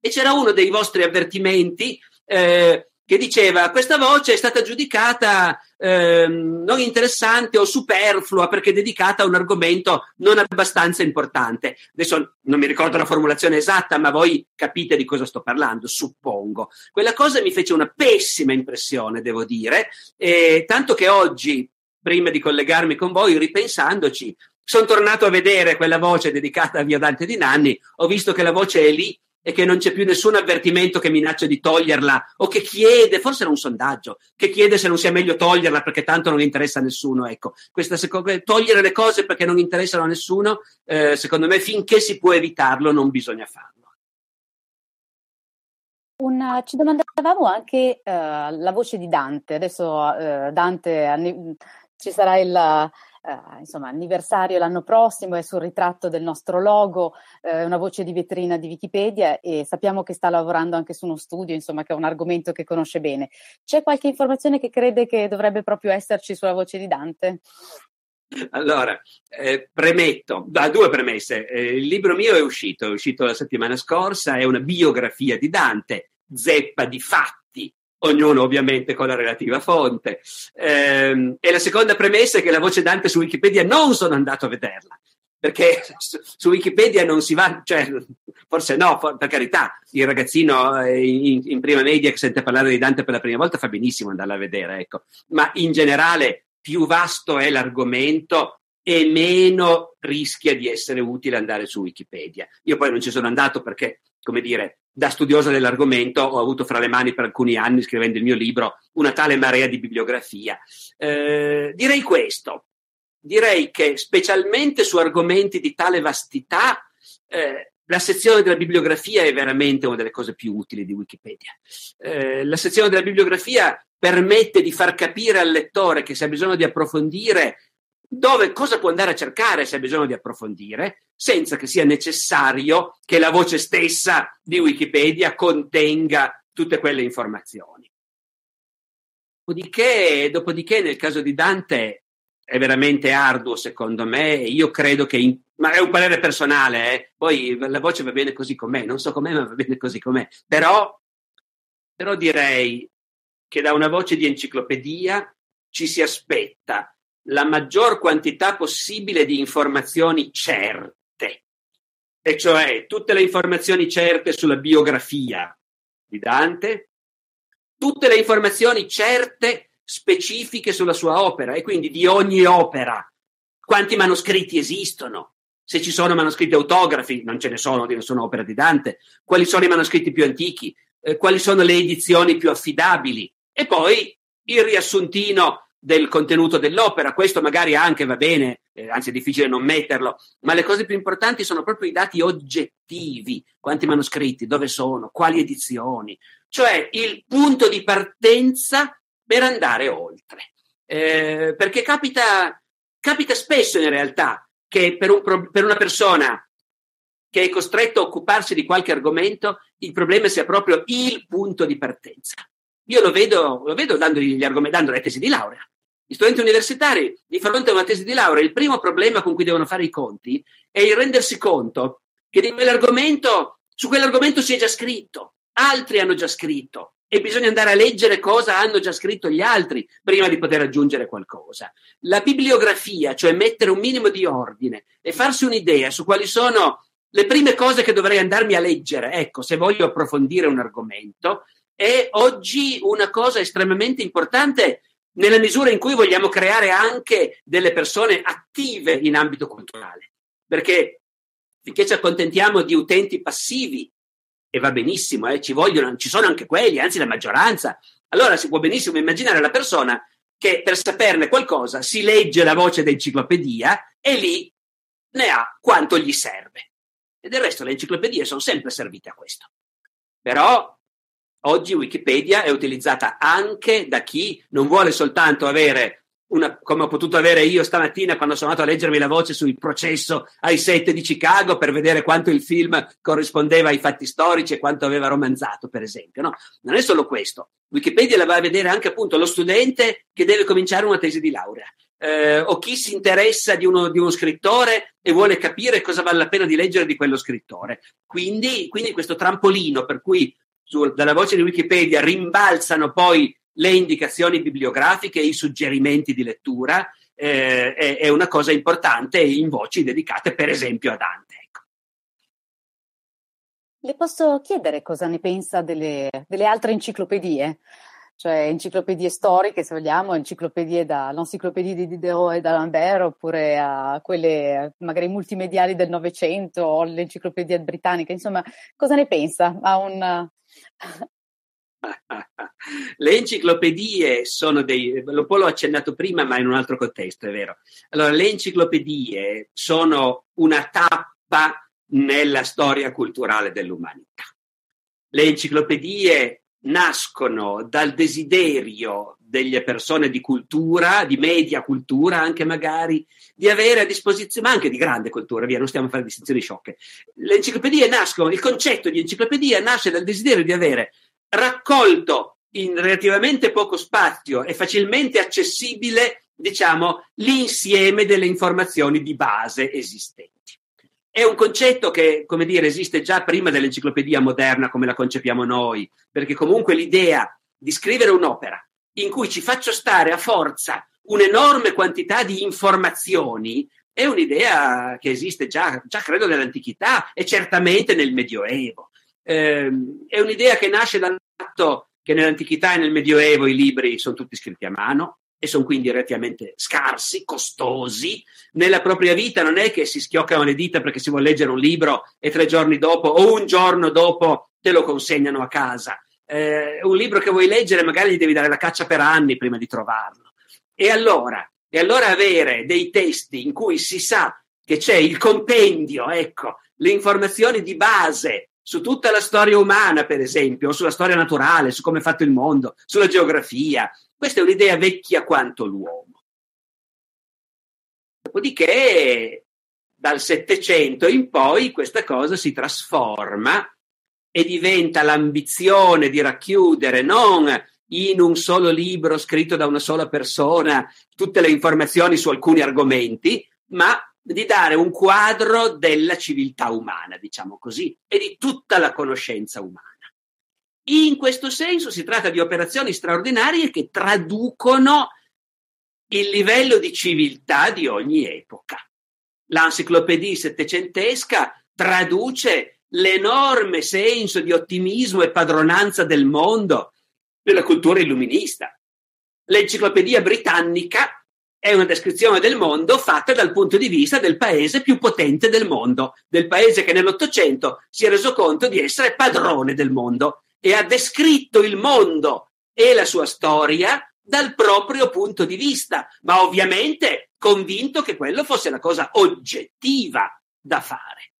e c'era uno dei vostri avvertimenti eh, che diceva questa voce è stata giudicata eh, non interessante o superflua perché dedicata a un argomento non abbastanza importante. Adesso non mi ricordo la formulazione esatta, ma voi capite di cosa sto parlando, suppongo. Quella cosa mi fece una pessima impressione, devo dire, eh, tanto che oggi, prima di collegarmi con voi, ripensandoci, sono tornato a vedere quella voce dedicata a Via Dante di Nanni, ho visto che la voce è lì e che non c'è più nessun avvertimento che minaccia di toglierla o che chiede, forse era un sondaggio, che chiede se non sia meglio toglierla perché tanto non interessa a nessuno. Ecco, questa, togliere le cose perché non interessano a nessuno, eh, secondo me, finché si può evitarlo, non bisogna farlo. Una, ci domandavamo anche uh, la voce di Dante. Adesso uh, Dante ci sarà il, eh, insomma, anniversario l'anno prossimo, è sul ritratto del nostro logo, eh, una voce di vetrina di Wikipedia e sappiamo che sta lavorando anche su uno studio, insomma, che è un argomento che conosce bene. C'è qualche informazione che crede che dovrebbe proprio esserci sulla voce di Dante? Allora, eh, premetto, da due premesse. Eh, il libro mio è uscito, è uscito la settimana scorsa, è una biografia di Dante, zeppa di fatti ognuno ovviamente con la relativa fonte. Eh, e la seconda premessa è che la voce Dante su Wikipedia non sono andato a vederla, perché su, Wikipedia non si va, cioè, forse no, for, per carità, il ragazzino eh, in, in, prima media che sente parlare di Dante per la prima volta fa benissimo andarla a vedere, ecco. ma in generale più vasto è l'argomento e meno rischia di essere utile andare su Wikipedia. Io poi non ci sono andato perché, come dire, da studiosa dell'argomento ho avuto fra le mani per alcuni anni, scrivendo il mio libro, una tale marea di bibliografia. Eh, direi questo, direi che specialmente su argomenti di tale vastità, eh, la sezione della bibliografia è veramente una delle cose più utili di Wikipedia. Eh, la sezione della bibliografia permette di far capire al lettore che se ha bisogno di approfondire dove cosa può andare a cercare se ha bisogno di approfondire, senza che sia necessario che la voce stessa di Wikipedia contenga tutte quelle informazioni. Dopodiché, dopodiché nel caso di Dante è veramente arduo secondo me io credo che, in, ma è un parere personale, eh? poi la voce va bene così com'è, non so com'è ma va bene così com'è, però, però direi che da una voce di enciclopedia ci si aspetta la maggior quantità possibile di informazioni certe, e cioè tutte le informazioni certe sulla biografia di Dante, tutte le informazioni certe specifiche sulla sua opera e quindi di ogni opera. Quanti manoscritti esistono? Se ci sono manoscritti autografi, non ce ne sono di nessuna opera di Dante. Quali sono i manoscritti più antichi? Eh, quali sono le edizioni più affidabili? E poi il riassuntino del contenuto dell'opera, questo magari anche va bene, eh, anzi è difficile non metterlo, ma le cose più importanti sono proprio i dati oggettivi, quanti manoscritti, dove sono, quali edizioni, cioè il punto di partenza per andare oltre. Eh, perché capita, capita, spesso in realtà che per, un, per una persona che è costretta a occuparsi di qualche argomento, il problema sia proprio il punto di partenza. Io lo vedo, lo vedo dando, gli argomenti, dando le tesi di laurea. Gli studenti universitari, di fronte a una tesi di laurea, il primo problema con cui devono fare i conti è il rendersi conto che di quell'argomento Su quell'argomento si è già scritto, altri hanno già scritto e bisogna andare a leggere cosa hanno già scritto gli altri prima di poter aggiungere qualcosa. La bibliografia, cioè mettere un minimo di ordine e farsi un'idea su quali sono le prime cose che dovrei andarmi a leggere, ecco, se voglio approfondire un argomento, è oggi una cosa estremamente importante nella misura in cui vogliamo creare anche delle persone attive in ambito culturale. Perché finché ci accontentiamo di utenti passivi, e va benissimo, eh, ci vogliono, ci sono anche quelli, anzi la maggioranza, allora si può benissimo immaginare la persona che per saperne qualcosa si legge la voce d'enciclopedia e lì ne ha quanto gli serve. E del resto le enciclopedie sono sempre servite a questo. Però Oggi Wikipedia è utilizzata anche da chi non vuole soltanto avere una, come ho potuto avere io stamattina quando sono andato a leggermi la voce sul processo ai sette di Chicago per vedere quanto il film corrispondeva ai fatti storici e quanto aveva romanzato, per esempio. No, non è solo questo. Wikipedia la va a vedere anche appunto lo studente che deve cominciare una tesi di laurea. Eh, o chi si interessa di uno, di uno, scrittore e vuole capire cosa vale la pena di leggere di quello scrittore. Quindi, quindi questo trampolino per cui su, dalla voce di Wikipedia rimbalzano poi le indicazioni bibliografiche i suggerimenti di lettura, eh, è, è, una cosa importante in voci dedicate per esempio a Dante. Ecco. Le posso chiedere cosa ne pensa delle, delle altre enciclopedie? cioè enciclopedie storiche, se vogliamo, enciclopedie dall'enciclopedia di Diderot e d'Alembert, oppure a quelle magari multimediali del Novecento o l'enciclopedia britannica, insomma, cosa ne pensa? Ha un, le enciclopedie sono dei, un po' l'ho accennato prima, ma in un altro contesto, è vero. Allora, le enciclopedie sono una tappa nella storia culturale dell'umanità. Le enciclopedie nascono dal desiderio delle persone di cultura, di media cultura anche magari, di avere a disposizione, ma anche di grande cultura, via, non stiamo a fare distinzioni sciocche. Le enciclopedie nascono, il concetto di enciclopedia nasce dal desiderio di avere raccolto in relativamente poco spazio e facilmente accessibile, diciamo, l'insieme delle informazioni di base esistenti. È un concetto che, come dire, esiste già prima dell'enciclopedia moderna come la concepiamo noi, perché comunque l'idea di scrivere un'opera in cui ci faccio stare a forza un'enorme quantità di informazioni è un'idea che esiste già, già credo nell'antichità e certamente nel Medioevo. Eh, è un'idea che nasce dal fatto che nell'antichità e nel Medioevo i libri sono tutti scritti a mano e sono quindi relativamente scarsi, costosi. Nella propria vita non è che si schioccano le dita perché si vuole leggere un libro e tre giorni dopo o un giorno dopo te lo consegnano a casa eh, un libro che vuoi leggere magari gli devi dare la caccia per anni prima di trovarlo. E allora, e allora avere dei testi in cui si sa che c'è il compendio, ecco, le informazioni di base su tutta la storia umana, per esempio, sulla storia naturale, su come è fatto il mondo, sulla geografia. Questa è un'idea vecchia quanto l'uomo. Dopodiché, dal Settecento in poi, questa cosa si trasforma e diventa l'ambizione di racchiudere non in un solo libro scritto da una sola persona tutte le informazioni su alcuni argomenti, ma di dare un quadro della civiltà umana, diciamo così, e di tutta la conoscenza umana. In questo senso si tratta di operazioni straordinarie che traducono il livello di civiltà di ogni epoca. L'enciclopedia settecentesca traduce l'enorme senso di ottimismo e padronanza del mondo della cultura illuminista. L'enciclopedia britannica è una descrizione del mondo fatta dal punto di vista del paese più potente del mondo, del paese che nell'Ottocento si è reso conto di essere padrone del mondo e ha descritto il mondo e la sua storia dal proprio punto di vista, ma ovviamente convinto che quello fosse la cosa oggettiva da fare.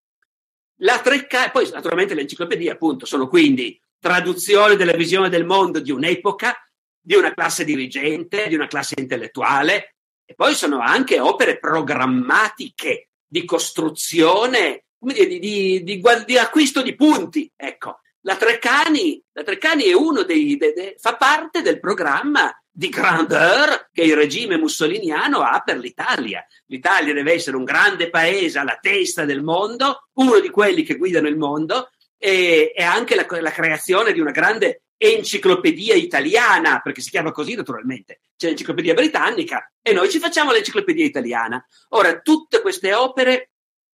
La Treccani, poi naturalmente le enciclopedie appunto sono quindi traduzioni della visione del mondo di un'epoca, di una classe dirigente, di una classe intellettuale e poi sono anche opere programmatiche di costruzione, come dire, di, di, di, di acquisto di punti. Ecco, la Treccani, la Treccani è uno dei, de, de, fa parte del programma di grandeur che il regime mussoliniano ha per l'Italia. L'Italia deve essere un grande paese alla testa del mondo, uno di quelli che guidano il mondo, e, e anche la, la creazione di una grande enciclopedia italiana, perché si chiama così naturalmente, c'è l'enciclopedia britannica e noi ci facciamo l'enciclopedia italiana. Ora, tutte queste opere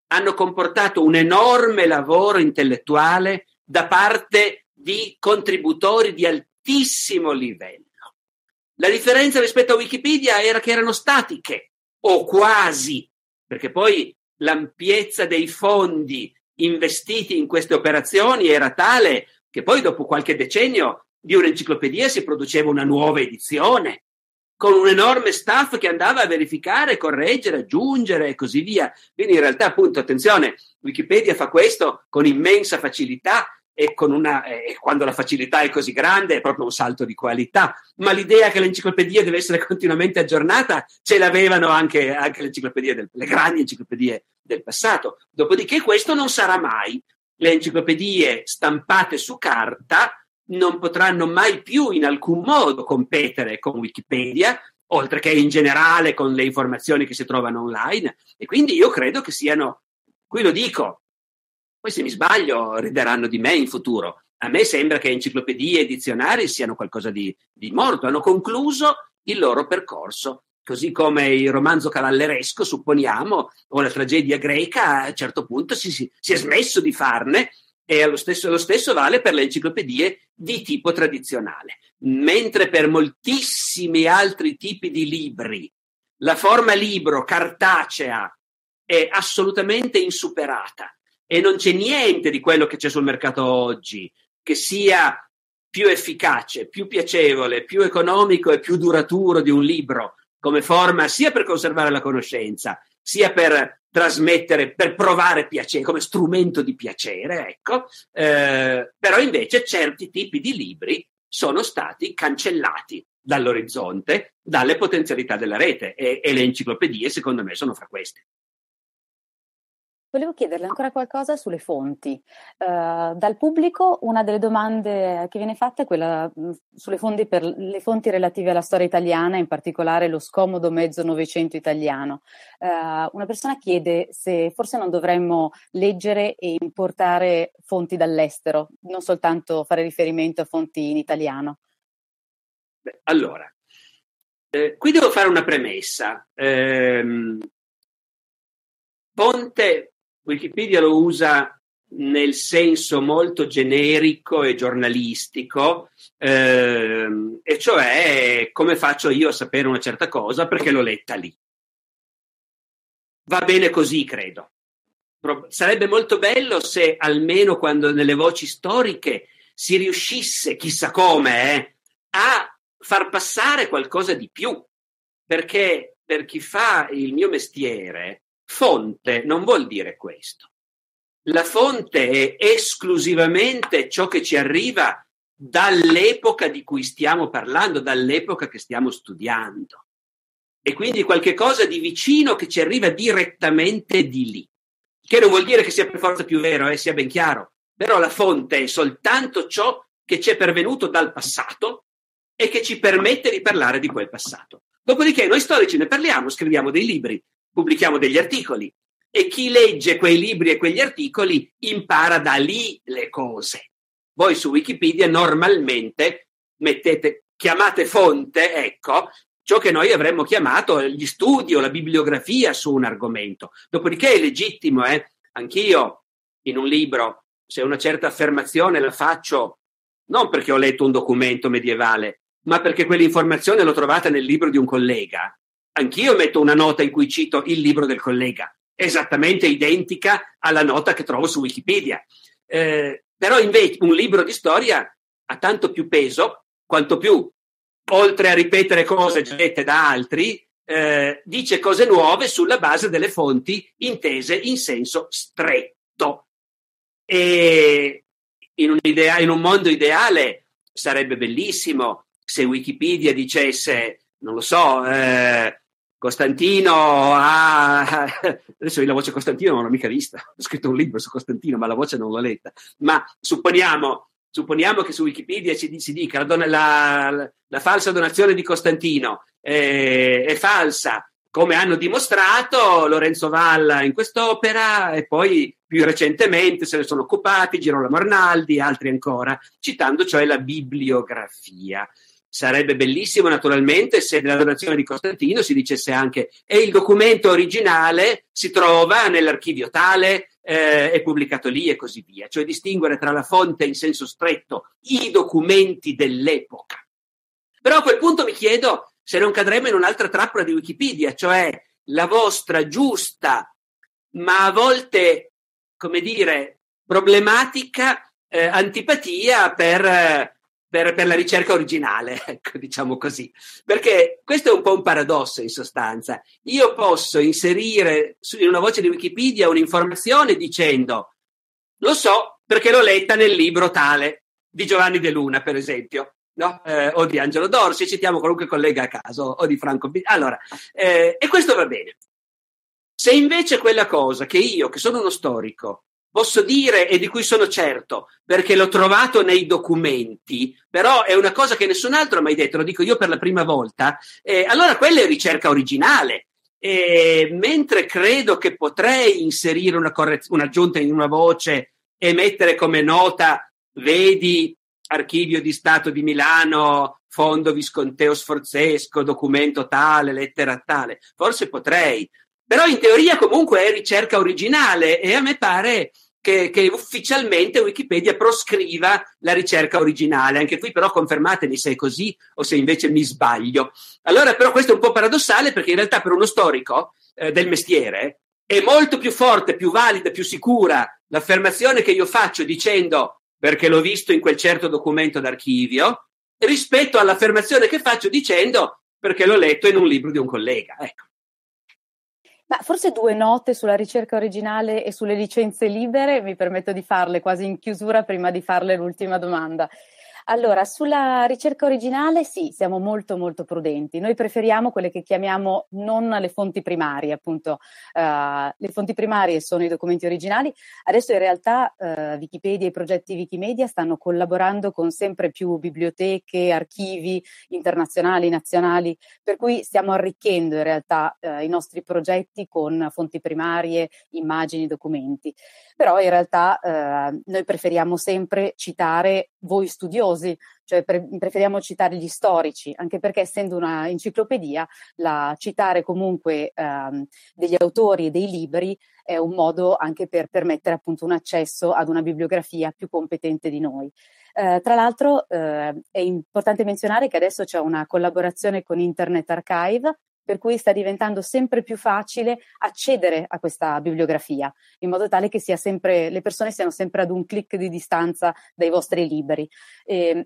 hanno comportato un enorme lavoro intellettuale da parte di contributori di altissimo livello. La differenza rispetto a Wikipedia era che erano statiche, o quasi, perché poi l'ampiezza dei fondi investiti in queste operazioni era tale che poi dopo qualche decennio di un'enciclopedia si produceva una nuova edizione con un enorme staff che andava a verificare, correggere, aggiungere e così via. Quindi in realtà, appunto, attenzione, Wikipedia fa questo con immensa facilità e una, eh, quando la facilità è così grande è proprio un salto di qualità. Ma l'idea che l'enciclopedia deve essere continuamente aggiornata ce l'avevano anche, anche le del, le grandi enciclopedie del passato. Dopodiché questo non sarà mai. Le enciclopedie stampate su carta non potranno mai più in alcun modo competere con Wikipedia, oltre che in generale con le informazioni che si trovano online. E quindi io credo che siano, qui lo dico, poi se mi sbaglio rideranno di me in futuro. A me sembra che enciclopedie e dizionari siano qualcosa di, di morto, hanno concluso il loro percorso. Così come il romanzo cavalleresco, supponiamo, o la tragedia greca, a un certo punto si, si, si è smesso di farne e lo stesso, lo stesso vale per le enciclopedie di tipo tradizionale. Mentre per moltissimi altri tipi di libri la forma libro cartacea è assolutamente insuperata e non c'è niente di quello che c'è sul mercato oggi che sia più efficace, più piacevole, più economico e più duraturo di un libro come forma sia per conservare la conoscenza, sia per trasmettere, per provare piacere, come strumento di piacere, ecco. Eh, però invece certi tipi di libri sono stati cancellati dall'orizzonte, dalle potenzialità della rete e, e le enciclopedie, secondo me, sono fra queste. Volevo chiederle ancora qualcosa sulle fonti. Uh, dal pubblico una delle domande che viene fatta è quella mh, sulle fonti, per, le fonti relative alla storia italiana, in particolare lo scomodo mezzo novecento italiano. Uh, una persona chiede se forse non dovremmo leggere e importare fonti dall'estero, non soltanto fare riferimento a fonti in italiano. Beh, allora, eh, qui devo fare una premessa. Eh, Ponte Wikipedia lo usa nel senso molto generico e giornalistico, ehm, e cioè come faccio io a sapere una certa cosa perché l'ho letta lì. Va bene così, credo. Sarebbe molto bello se almeno quando nelle voci storiche si riuscisse, chissà come, eh, a far passare qualcosa di più, perché per chi fa il mio mestiere Fonte non vuol dire questo. La fonte è esclusivamente ciò che ci arriva dall'epoca di cui stiamo parlando, dall'epoca che stiamo studiando. E quindi qualche cosa di vicino che ci arriva direttamente di lì. Che non vuol dire che sia per forza più vero, eh, sia ben chiaro. Però la fonte è soltanto ciò che ci è pervenuto dal passato e che ci permette di parlare di quel passato. Dopodiché noi storici ne parliamo, scriviamo dei libri, pubblichiamo degli articoli e chi legge quei libri e quegli articoli impara da lì le cose. Voi su Wikipedia normalmente mettete, chiamate fonte, ecco, ciò che noi avremmo chiamato gli studi o la bibliografia su un argomento. Dopodiché è legittimo, eh? anch'io in un libro, se una certa affermazione la faccio non perché ho letto un documento medievale, ma perché quell'informazione l'ho trovata nel libro di un collega, Anch'io metto una nota in cui cito il libro del collega, esattamente identica alla nota che trovo su Wikipedia. Eh, però invece un libro di storia ha tanto più peso quanto più, oltre a ripetere cose già dette da altri, eh, dice cose nuove sulla base delle fonti intese in senso stretto. E in un, idea, in un mondo ideale sarebbe bellissimo se Wikipedia dicesse, non lo so, eh, Costantino ha... Adesso io la voce Costantino non l'ho mica vista, ho scritto un libro su Costantino, ma la voce non l'ho letta. Ma supponiamo, supponiamo che su Wikipedia si, si dica la, don- la, la, falsa donazione di Costantino è, è falsa, come hanno dimostrato Lorenzo Valla in quest'opera e poi più recentemente se ne sono occupati Girolamo Arnaldi, altri ancora, citando cioè la bibliografia. Sarebbe bellissimo naturalmente se nella donazione di Costantino si dicesse anche e il documento originale si trova nell'archivio tale, eh, è pubblicato lì e così via, cioè distinguere tra la fonte in senso stretto, i documenti dell'epoca. Però a quel punto mi chiedo se non cadremo in un'altra trappola di Wikipedia, cioè la vostra giusta, ma a volte, come dire, problematica eh, antipatia per eh, per, per, la ricerca originale, ecco, diciamo così. Perché questo è un po' un paradosso in sostanza. Io posso inserire in una voce di Wikipedia un'informazione dicendo lo so perché l'ho letta nel libro tale di Giovanni De Luna, per esempio. No? Eh, o di Angelo Dorsi, citiamo qualunque collega a caso, o di Franco B. Allora, eh, e questo va bene. Se invece quella cosa che io, che sono uno storico, posso dire e di cui sono certo, perché l'ho trovato nei documenti, però è una cosa che nessun altro ha mai detto, lo dico io per la prima volta, eh, allora quella è ricerca originale. Eh, mentre credo che potrei inserire una correz- un'aggiunta in una voce e mettere come nota, vedi Archivio di Stato di Milano, Fondo Visconteo Sforzesco, documento tale, lettera tale, forse potrei, però in teoria comunque è ricerca originale e a me pare che, che, ufficialmente Wikipedia proscriva la ricerca originale. Anche qui però confermatemi se è così o se invece mi sbaglio. Allora però questo è un po' paradossale perché in realtà per uno storico eh, del mestiere è molto più forte, più valida, più sicura l'affermazione che io faccio dicendo perché l'ho visto in quel certo documento d'archivio rispetto all'affermazione che faccio dicendo perché l'ho letto in un libro di un collega. Ecco. Ma forse due note sulla ricerca originale e sulle licenze libere, mi permetto di farle quasi in chiusura prima di farle l'ultima domanda. Allora, sulla ricerca originale sì, siamo molto molto prudenti. Noi preferiamo quelle che chiamiamo non le fonti primarie, appunto. Uh, le fonti primarie sono i documenti originali. Adesso in realtà uh, Wikipedia e i progetti Wikimedia stanno collaborando con sempre più biblioteche, archivi internazionali, nazionali, per cui stiamo arricchendo in realtà uh, i nostri progetti con fonti primarie, immagini, documenti. Però in realtà noi preferiamo sempre citare voi studiosi, cioè pre- preferiamo citare gli storici, anche perché essendo una enciclopedia, la, citare comunque ehm, degli autori e dei libri è un modo anche per permettere appunto un accesso ad una bibliografia più competente di noi. Eh, tra l'altro eh, è importante menzionare che adesso c'è una collaborazione con Internet Archive per cui sta diventando sempre più facile accedere a questa bibliografia, in modo tale che sempre, le persone siano sempre ad un clic di distanza dai vostri libri. E, ehm,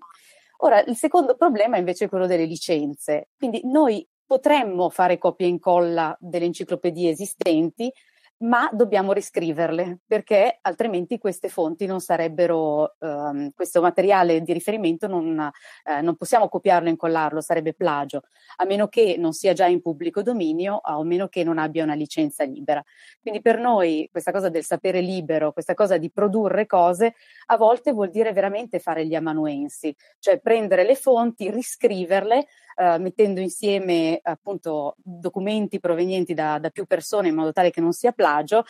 ora, il secondo problema è invece quello delle licenze. Quindi noi potremmo fare copia e incolla delle enciclopedie esistenti, ma dobbiamo riscriverle perché altrimenti queste fonti non sarebbero, um, questo materiale di riferimento non, eh, non, possiamo copiarlo e incollarlo, sarebbe plagio, a meno che non sia già in pubblico dominio, a meno che non abbia una licenza libera. Quindi per noi questa cosa del sapere libero, questa cosa di produrre cose, a volte vuol dire veramente fare gli amanuensi, cioè prendere le fonti, riscriverle, eh, mettendo insieme appunto documenti provenienti da, da più persone in modo tale che non sia plagio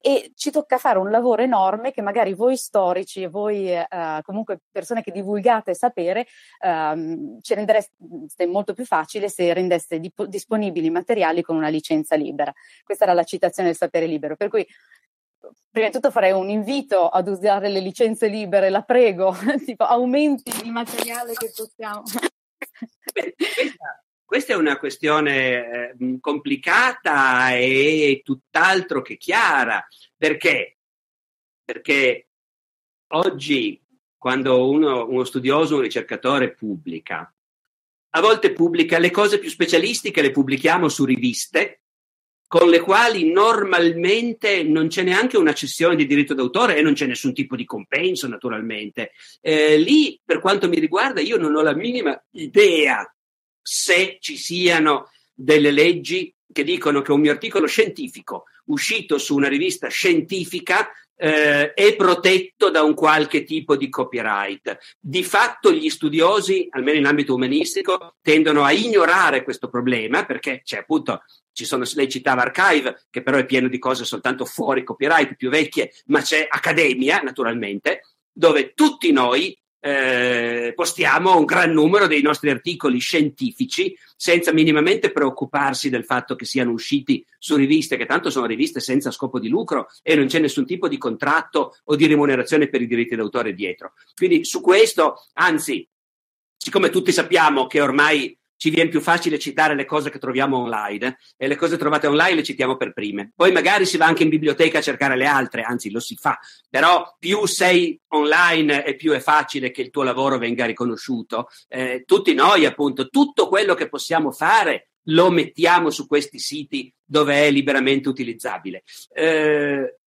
e ci tocca fare un lavoro enorme che magari voi storici e voi eh, comunque persone che divulgate sapere ehm, ci rendereste molto più facile se rendeste dip- disponibili i materiali con una licenza libera. Questa era la citazione del sapere libero, per cui prima di tutto farei un invito ad usare le licenze libere, la prego, tipo aumenti il materiale che possiamo. Questa, questa, è una questione eh, complicata e tutt'altro che chiara. Perché? Perché oggi, quando uno, uno studioso, un ricercatore pubblica, a volte pubblica le cose più specialistiche, le pubblichiamo su riviste con le quali normalmente non c'è neanche una cessione di diritto d'autore e non c'è nessun tipo di compenso, naturalmente. Eh, lì, per quanto mi riguarda, io non ho la minima idea se ci siano delle leggi che dicono che un mio articolo scientifico uscito su una rivista scientifica eh, è protetto da un qualche tipo di copyright. Di fatto gli studiosi, almeno in ambito umanistico, tendono a ignorare questo problema perché c'è appunto sono, lei citava Archive, che però è pieno di cose soltanto fuori copyright, più vecchie, ma c'è Accademia, naturalmente, dove tutti noi eh, postiamo un gran numero dei nostri articoli scientifici senza minimamente preoccuparsi del fatto che siano usciti su riviste che tanto sono riviste senza scopo di lucro e non c'è nessun tipo di contratto o di remunerazione per i diritti d'autore dietro. Quindi su questo, anzi, siccome tutti sappiamo che ormai ci viene più facile citare le cose che troviamo online e le cose trovate online le citiamo per prime. Poi magari si va anche in biblioteca a cercare le altre, anzi lo si fa, però più sei online e più è facile che il tuo lavoro venga riconosciuto. Eh, tutti noi appunto, tutto quello che possiamo fare lo mettiamo su questi siti dove è liberamente utilizzabile. Eh,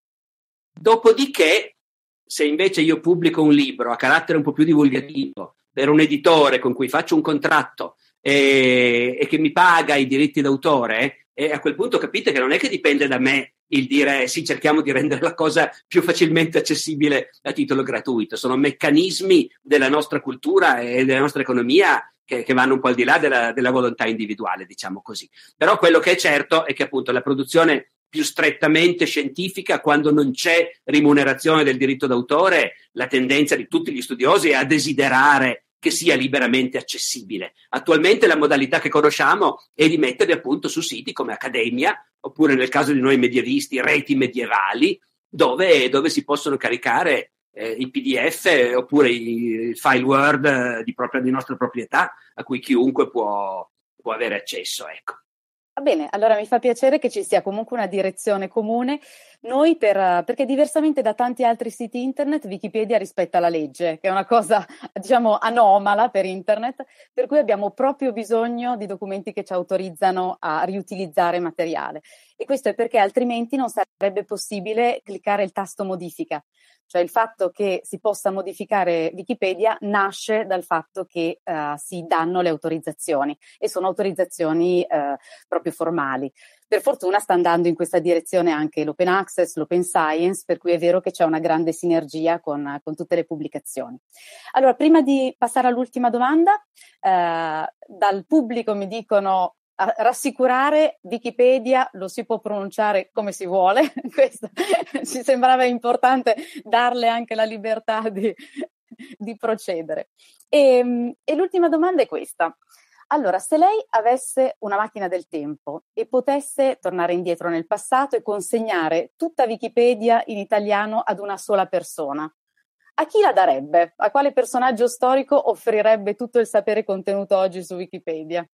dopodiché, se invece io pubblico un libro a carattere un po' più divulgativo per un editore con cui faccio un contratto e, e che mi paga i diritti d'autore, e a quel punto capite che non è che dipende da me il dire sì, cerchiamo di rendere la cosa più facilmente accessibile a titolo gratuito. Sono meccanismi della nostra cultura e della nostra economia che, che vanno un po' al di là della, della, volontà individuale, diciamo così. Però quello che è certo è che appunto la produzione più strettamente scientifica, quando non c'è rimunerazione del diritto d'autore, la tendenza di tutti gli studiosi è a desiderare che sia liberamente accessibile. Attualmente la modalità che conosciamo è di metterli appunto su siti come Accademia, oppure nel caso di noi medievisti, reti medievali, dove, dove si possono caricare eh, i PDF oppure i file Word eh, di, propria, di nostra proprietà a cui chiunque può, può avere accesso. Ecco. Va bene, allora mi fa piacere che ci sia comunque una direzione comune. Noi, per, perché diversamente da tanti altri siti internet, Wikipedia rispetta la legge, che è una cosa, diciamo, anomala per internet, per cui abbiamo proprio bisogno di documenti che ci autorizzano a riutilizzare materiale. E questo è perché altrimenti non sarebbe possibile cliccare il tasto modifica. Cioè il fatto che si possa modificare Wikipedia nasce dal fatto che uh, si danno le autorizzazioni e sono autorizzazioni uh, proprio formali. Per fortuna sta andando in questa direzione anche l'open access, l'open science, per cui è vero che c'è una grande sinergia con, con tutte le pubblicazioni. Allora, prima di passare all'ultima domanda, uh, dal pubblico mi dicono a rassicurare Wikipedia lo si può pronunciare come si vuole, Questo, ci sembrava importante darle anche la libertà di, di procedere. E, ehm, e l'ultima domanda è questa. Allora, se lei avesse una macchina del tempo e potesse tornare indietro nel passato e consegnare tutta Wikipedia in italiano ad una sola persona, a chi la darebbe? A quale personaggio storico offrirebbe tutto il sapere contenuto oggi su Wikipedia?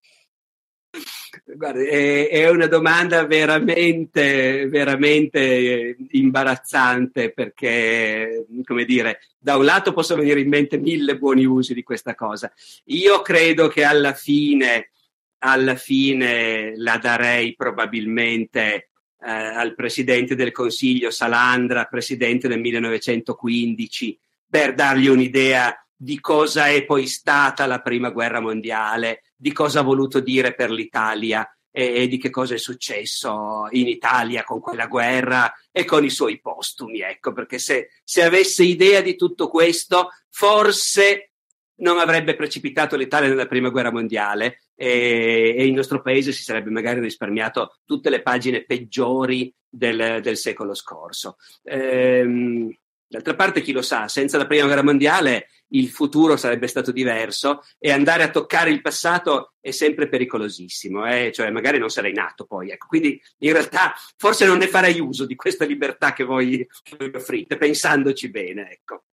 Guarda, è, è, una domanda veramente, veramente imbarazzante perché, come dire, da un lato possono venire in mente mille buoni usi di questa cosa. Io credo che alla fine, alla fine la darei probabilmente eh, al presidente del Consiglio Salandra, presidente del 1915, per dargli un'idea di cosa è poi stata la prima guerra mondiale, di cosa ha voluto dire per l'Italia e, e, di che cosa è successo in Italia con quella guerra e con i suoi postumi, ecco, perché se, se avesse idea di tutto questo, forse non avrebbe precipitato l'Italia nella prima guerra mondiale e, e, il nostro paese si sarebbe magari risparmiato tutte le pagine peggiori del, del secolo scorso. Ehm, D'altra parte, chi lo sa, senza la prima guerra mondiale il futuro sarebbe stato diverso e andare a toccare il passato è sempre pericolosissimo, eh? cioè magari non sarei nato poi. Ecco. Quindi in realtà forse non ne farei uso di questa libertà che voi, offrite, pensandoci bene. Ecco.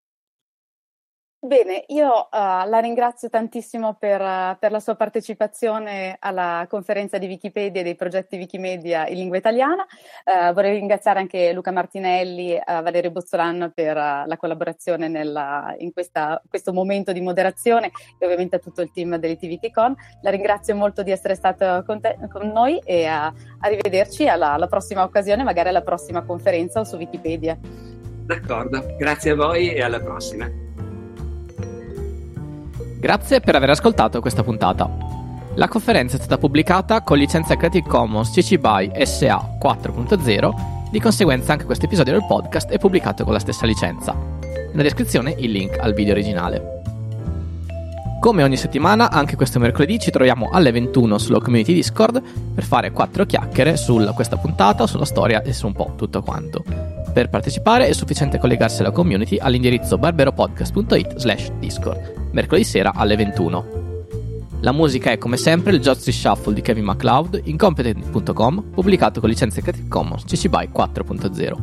Bene, io uh, la ringrazio tantissimo per, uh, per, la sua partecipazione alla conferenza di Wikipedia e dei progetti Wikimedia in lingua italiana. Uh, vorrei ringraziare anche Luca Martinelli e Valerio Bozzolan per la collaborazione nella, in questa, questo momento di moderazione e ovviamente a tutto il team dell'ITVKCon. La ringrazio molto di essere stato con, te, con noi e arrivederci alla, alla prossima occasione, magari alla prossima conferenza o su Wikipedia. D'accordo, grazie a voi e alla prossima. Grazie per aver ascoltato questa puntata. La conferenza è stata pubblicata con licenza Creative Commons CC BY SA 4.0 Di conseguenza anche questo episodio del podcast è pubblicato con la stessa licenza. Nella descrizione il link al video originale. Come ogni settimana, anche questo mercoledì ci troviamo alle 21 sulla community Discord per fare quattro chiacchiere su questa puntata, sulla storia e su un po' tutto quanto. Per partecipare è sufficiente collegarsi alla community all'indirizzo barberopodcast.it slash discord, mercoledì sera alle 21. La musica è come sempre il Jotsi Shuffle di Kevin MacLeod in competent.com, pubblicato con licenza Creative Commons CC BY 4.0.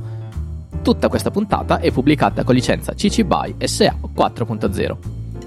Tutta questa puntata è pubblicata con licenza CC BY SA 4.0.